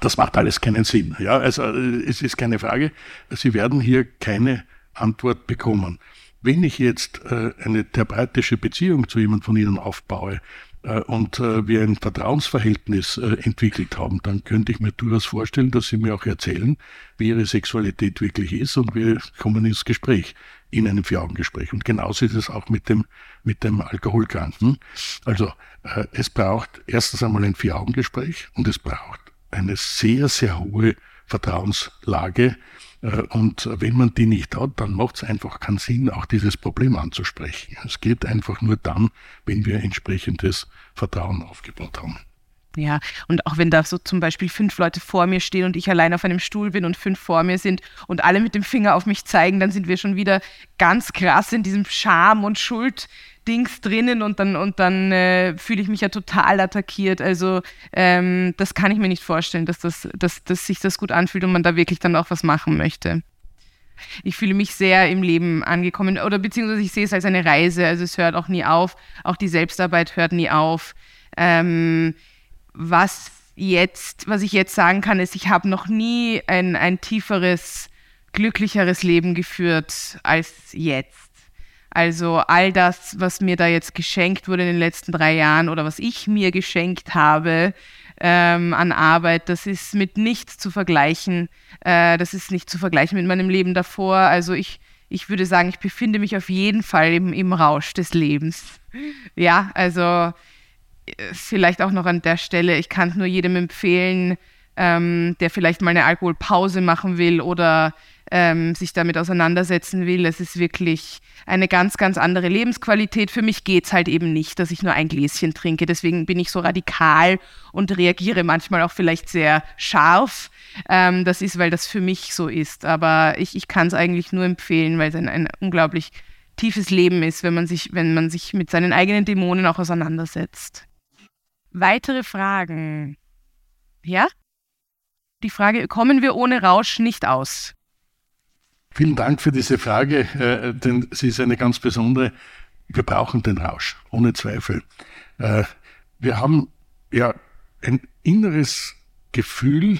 Speaker 3: das macht alles keinen Sinn. Ja, also es ist keine Frage. Sie werden hier keine Antwort bekommen. Wenn ich jetzt äh, eine therapeutische Beziehung zu jemandem von Ihnen aufbaue äh, und äh, wir ein Vertrauensverhältnis äh, entwickelt haben, dann könnte ich mir durchaus vorstellen, dass Sie mir auch erzählen, wie Ihre Sexualität wirklich ist und wir kommen ins Gespräch in einem Vier-Augen-Gespräch. Und genauso ist es auch mit dem, mit dem Alkoholkranken. Also äh, es braucht erstens einmal ein Vier-Augen-Gespräch und es braucht eine sehr, sehr hohe Vertrauenslage. Äh, und wenn man die nicht hat, dann macht es einfach keinen Sinn, auch dieses Problem anzusprechen. Es geht einfach nur dann, wenn wir entsprechendes Vertrauen aufgebaut haben.
Speaker 2: Ja, und auch wenn da so zum Beispiel fünf Leute vor mir stehen und ich allein auf einem Stuhl bin und fünf vor mir sind und alle mit dem Finger auf mich zeigen, dann sind wir schon wieder ganz krass in diesem Scham- und Schuld-Dings drinnen und dann, und dann äh, fühle ich mich ja total attackiert. Also ähm, das kann ich mir nicht vorstellen, dass, das, dass, dass sich das gut anfühlt und man da wirklich dann auch was machen möchte. Ich fühle mich sehr im Leben angekommen oder beziehungsweise ich sehe es als eine Reise. Also es hört auch nie auf. Auch die Selbstarbeit hört nie auf. Ähm, was jetzt, was ich jetzt sagen kann, ist, ich habe noch nie ein, ein tieferes, glücklicheres Leben geführt als jetzt. Also all das, was mir da jetzt geschenkt wurde in den letzten drei Jahren oder was ich mir geschenkt habe ähm, an Arbeit, das ist mit nichts zu vergleichen. Äh, das ist nicht zu vergleichen mit meinem Leben davor. Also ich, ich würde sagen, ich befinde mich auf jeden Fall im, im Rausch des Lebens. Ja, also vielleicht auch noch an der Stelle, ich kann es nur jedem empfehlen, ähm, der vielleicht mal eine Alkoholpause machen will oder ähm, sich damit auseinandersetzen will. Es ist wirklich eine ganz, ganz andere Lebensqualität. Für mich geht es halt eben nicht, dass ich nur ein Gläschen trinke. Deswegen bin ich so radikal und reagiere manchmal auch vielleicht sehr scharf. Ähm, das ist, weil das für mich so ist. Aber ich, ich kann es eigentlich nur empfehlen, weil es ein, ein unglaublich tiefes Leben ist, wenn man sich, wenn man sich mit seinen eigenen Dämonen auch auseinandersetzt. Weitere Fragen? Ja? Die Frage, kommen wir ohne Rausch nicht aus?
Speaker 3: Vielen Dank für diese Frage, äh, denn sie ist eine ganz besondere. Wir brauchen den Rausch, ohne Zweifel. Äh, wir haben ja ein inneres Gefühl,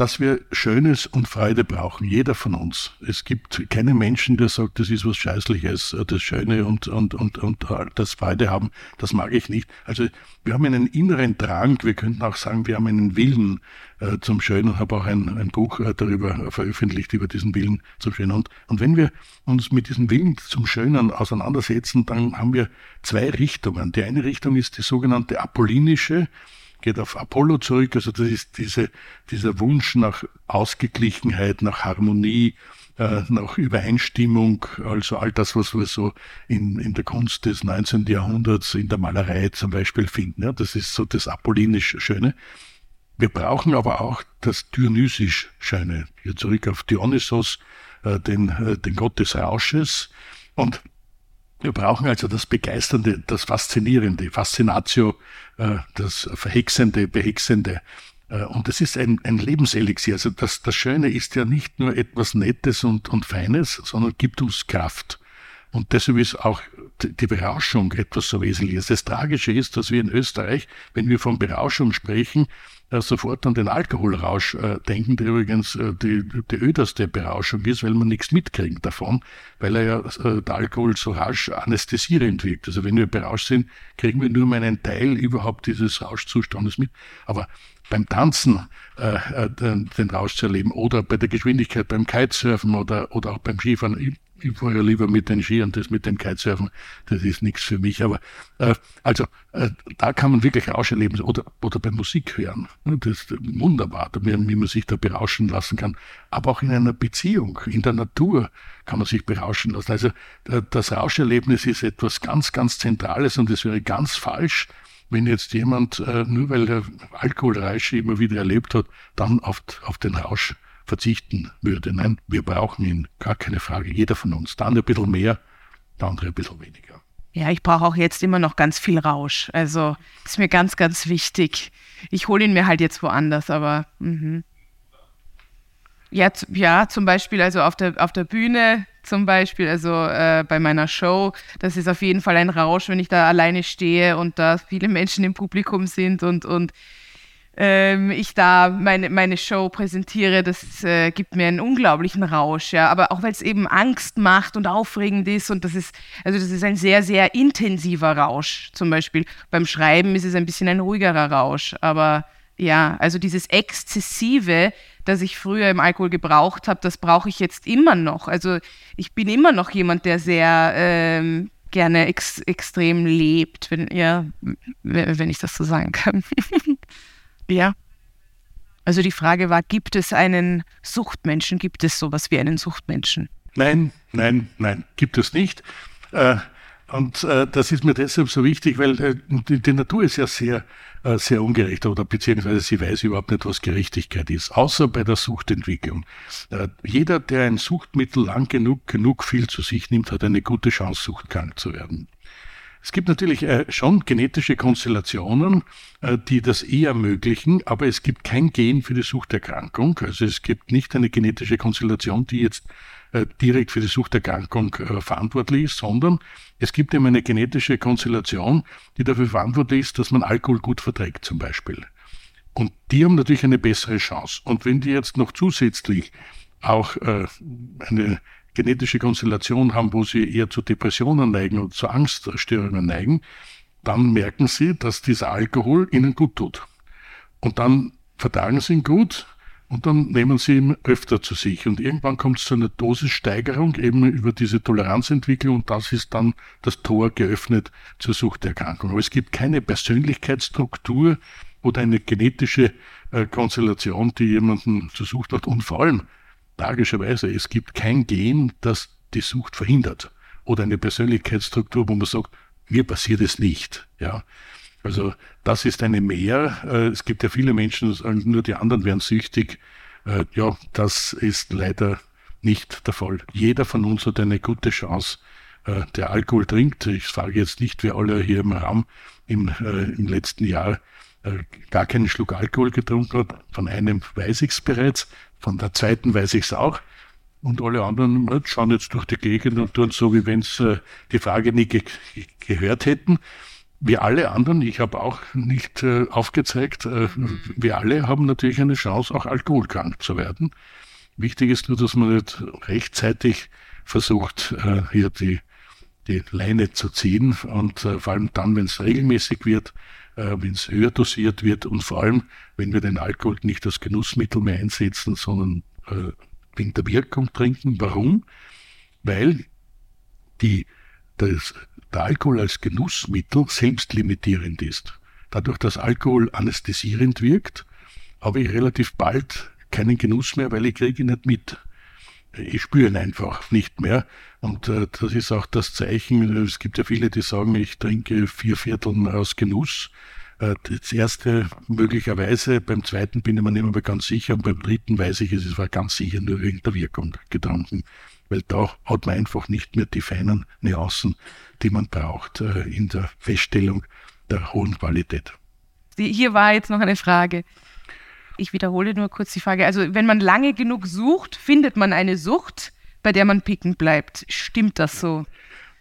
Speaker 3: dass wir Schönes und Freude brauchen, jeder von uns. Es gibt keinen Menschen, der sagt, das ist was Scheißliches, äh, das Schöne und, und, und, und das Freude haben, das mag ich nicht. Also wir haben einen inneren Drang, wir könnten auch sagen, wir haben einen Willen äh, zum Schönen, habe auch ein, ein Buch äh, darüber veröffentlicht, über diesen Willen zum Schönen. Und, und wenn wir uns mit diesem Willen zum Schönen auseinandersetzen, dann haben wir zwei Richtungen. Die eine Richtung ist die sogenannte apollinische, geht auf Apollo zurück. Also das ist diese, dieser Wunsch nach Ausgeglichenheit, nach Harmonie, äh, nach Übereinstimmung, also all das, was wir so in, in der Kunst des 19. Jahrhunderts, in der Malerei zum Beispiel finden. Ja, das ist so das apollinisch Schöne. Wir brauchen aber auch das dionysisch Schöne. Hier zurück auf Dionysos, äh, den, äh, den Gott des Rausches. Und wir brauchen also das Begeisternde, das Faszinierende, Faszinatio, äh, das Verhexende, Behexende. Äh, und das ist ein, ein Lebenselixier. Also das, das Schöne ist ja nicht nur etwas Nettes und, und Feines, sondern gibt uns Kraft. Und deshalb ist auch die Berauschung etwas so Wesentliches. Das Tragische ist, dass wir in Österreich, wenn wir von Berauschung sprechen, sofort an den Alkoholrausch äh, denken, der übrigens äh, die, die öderste Berauschung ist, weil man nichts mitkriegt davon, weil er ja äh, der Alkohol so rasch anästhesierend wirkt. Also wenn wir berauscht sind, kriegen wir nur mal einen Teil überhaupt dieses Rauschzustandes mit. Aber beim Tanzen äh, äh den, den Rausch zu erleben oder bei der Geschwindigkeit beim Kitesurfen oder, oder auch beim Skifahren, ich fahre ja lieber mit den Skiern, das mit dem Kitesurfen, das ist nichts für mich. Aber äh, also äh, da kann man wirklich Rausch erleben oder, oder beim Musik hören. Das ist wunderbar, wie man sich da berauschen lassen kann. Aber auch in einer Beziehung, in der Natur kann man sich berauschen lassen. Also das Rauscherlebnis ist etwas ganz, ganz Zentrales und es wäre ganz falsch, wenn jetzt jemand, äh, nur weil er Alkoholreische immer wieder erlebt hat, dann auf, auf den Rausch verzichten würde. Nein, wir brauchen ihn, gar keine Frage, jeder von uns. Der andere ein bisschen mehr, der andere ein bisschen weniger.
Speaker 2: Ja, ich brauche auch jetzt immer noch ganz viel Rausch. Also ist mir ganz, ganz wichtig. Ich hole ihn mir halt jetzt woanders, aber mh. ja, ja, zum Beispiel also auf der, auf der Bühne zum Beispiel, also äh, bei meiner Show, das ist auf jeden Fall ein Rausch, wenn ich da alleine stehe und da viele Menschen im Publikum sind und, und ähm, ich da meine, meine Show präsentiere, das äh, gibt mir einen unglaublichen Rausch, ja. Aber auch weil es eben Angst macht und aufregend ist und das ist, also das ist ein sehr, sehr intensiver Rausch. Zum Beispiel beim Schreiben ist es ein bisschen ein ruhigerer Rausch. Aber ja, also dieses Exzessive, das ich früher im Alkohol gebraucht habe, das brauche ich jetzt immer noch. Also ich bin immer noch jemand, der sehr ähm, gerne ex extrem lebt, wenn, ja, wenn ich das so sagen kann. Ja. Also die Frage war, gibt es einen Suchtmenschen? Gibt es sowas wie einen Suchtmenschen?
Speaker 3: Nein, nein, nein, gibt es nicht. Äh, und äh, das ist mir deshalb so wichtig, weil äh, die, Natur ist ja sehr, sehr ungerecht oder beziehungsweise sie weiß überhaupt nicht, was Gerechtigkeit ist, außer bei der Suchtentwicklung. Jeder, der ein Suchtmittel lang genug, genug viel zu sich nimmt, hat eine gute Chance, suchtkrank zu werden. Es gibt natürlich äh, schon genetische Konstellationen, äh, die das eh ermöglichen, aber es gibt kein Gen für die Suchterkrankung. Also es gibt nicht eine genetische Konstellation, die jetzt äh, direkt für die Suchterkrankung verantwortlich ist, sondern es gibt eben eine genetische Konstellation, die dafür verantwortlich ist, dass man Alkohol gut verträgt zum Beispiel. Und die haben natürlich eine bessere Chance. Und wenn die jetzt noch zusätzlich auch eine genetische Konstellation haben, wo sie eher zu Depressionen neigen und zu Angststörungen neigen, dann merken sie, dass dieser Alkohol ihnen gut tut. Und dann vertragen sie ihn gut und dann nehmen sie ihn öfter zu sich. Und irgendwann kommt es zu einer Dosissteigerung eben über diese Toleranzentwicklung und das ist dann das Tor geöffnet zur Suchterkrankung. Aber es gibt keine Persönlichkeitsstruktur oder eine genetische äh, Konstellation, die jemanden zur Sucht hat. Und vor allem, tragischerweise, es gibt kein Gen, das die Sucht verhindert. Oder eine Persönlichkeitsstruktur, wo man sagt, mir passiert es nicht. Ja. Also das ist eine Mehr. Äh, es gibt ja viele Menschen, nur die anderen werden süchtig. Äh, ja, das ist leider nicht der Fall. Jeder von uns hat eine gute Chance, äh, der Alkohol trinkt. Ich frage jetzt nicht, wer alle hier im Raum im, im letzten Jahr gar keinen Schluck Alkohol getrunken hat. Von einem weiß ich es bereits. Von der zweiten weiß ich es auch. Und alle anderen schauen jetzt durch die Gegend und tun so, wie wenn sie äh, die Frage nie ge gehört hätten. Wir alle anderen, ich habe auch nicht äh, aufgezeigt, äh, wir alle haben natürlich eine Chance, auch alkoholkrank zu werden. Wichtig ist nur, dass man nicht rechtzeitig versucht, äh, hier die, die Leine zu ziehen und äh, vor allem dann, wenn es regelmäßig wird, äh, wenn es höher dosiert wird und vor allem, wenn wir den Alkohol nicht als Genussmittel mehr einsetzen, sondern äh, wegen der Wirkung trinken. Warum? Weil die, das, der Alkohol als Genussmittel selbstlimitierend ist. Dadurch, dass Alkohol anästhesierend wirkt, habe ich relativ bald keinen Genuss mehr, weil ich kriege ihn nicht mit. Ich spüre ihn einfach nicht mehr. Und äh, das ist auch das Zeichen. Es gibt ja viele, die sagen, ich trinke vier Vierteln aus Genuss. Äh, das erste möglicherweise, beim zweiten bin ich mir nicht mehr ganz sicher und beim dritten weiß ich, es war ganz sicher nur wegen der Wirkung getrunken. Weil da hat man einfach nicht mehr die feinen Nuancen, die man braucht äh, in der Feststellung der hohen Qualität.
Speaker 2: Hier war jetzt noch eine Frage. Ich wiederhole nur kurz die Frage. Also wenn man lange genug sucht, findet man eine Sucht, bei der man picken bleibt. Stimmt das so?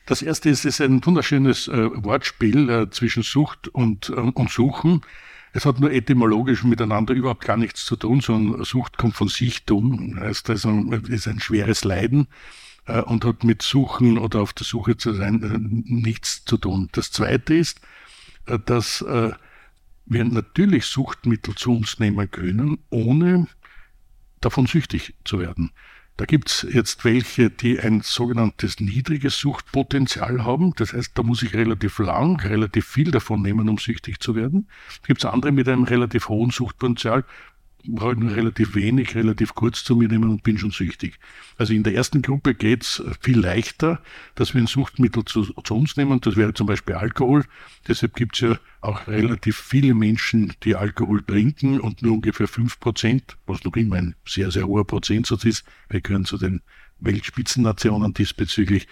Speaker 3: Das erste ist, ist ein wunderschönes äh, Wortspiel äh, zwischen Sucht und, äh, und Suchen. Es hat nur etymologisch miteinander überhaupt gar nichts zu tun, sondern Sucht kommt von Sichtum, heißt also, ist ein schweres Leiden äh, und hat mit Suchen oder auf der Suche zu sein äh, nichts zu tun. Das zweite ist, äh, dass äh, wir natürlich Suchtmittel zu uns nehmen können, ohne davon süchtig zu werden. Da gibt's jetzt welche, die ein sogenanntes niedriges Suchtpotenzial haben. Das heißt, da muss ich relativ lang, relativ viel davon nehmen, um süchtig zu werden. Gibt's andere mit einem relativ hohen Suchtpotenzial, ich nur relativ wenig, relativ kurz zu mir nehmen und bin schon süchtig. Also in der ersten Gruppe geht's viel leichter, dass wir ein Suchtmittel zu, zu uns nehmen. Das wäre zum Beispiel Alkohol. Deshalb gibt's ja auch relativ viele Menschen, die Alkohol trinken und nur ungefähr fünf Prozent, was noch immer ein sehr, sehr hoher Prozentsatz ist. Wir gehören zu den Weltspitzennationen diesbezüglich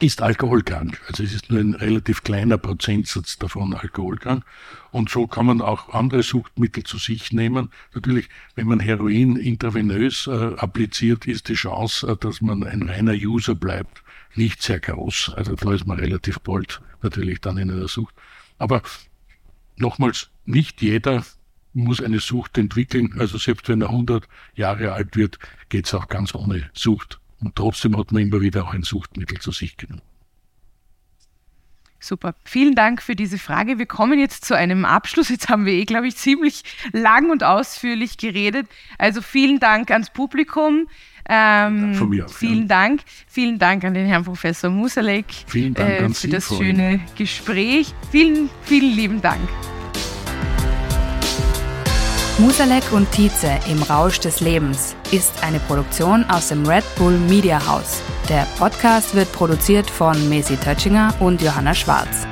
Speaker 3: ist alkoholkrank. Also es ist nur ein relativ kleiner Prozentsatz davon alkoholkrank. Und so kann man auch andere Suchtmittel zu sich nehmen. Natürlich, wenn man Heroin intravenös äh, appliziert, ist die Chance, äh, dass man ein reiner User bleibt, nicht sehr groß. Also da ist man relativ bald natürlich dann in einer Sucht. Aber nochmals, nicht jeder muss eine Sucht entwickeln. Also selbst wenn er 100 Jahre alt wird, geht es auch ganz ohne Sucht. Und trotzdem hat man immer wieder auch ein Suchtmittel zu sich genommen.
Speaker 2: Super. Vielen Dank für diese Frage. Wir kommen jetzt zu einem Abschluss. Jetzt haben wir eh, glaube ich, ziemlich lang und ausführlich geredet. Also vielen Dank ans Publikum. Ähm, Von mir auch, vielen ja. Dank. Vielen Dank an den Herrn Professor Musalek
Speaker 3: vielen Dank äh,
Speaker 2: für das schöne Gespräch. Vielen, vielen lieben Dank.
Speaker 5: Musalek und Tietze im Rausch des Lebens ist eine Produktion aus dem Red Bull Media House. Der Podcast wird produziert von Mesi Tötschinger und Johanna Schwarz.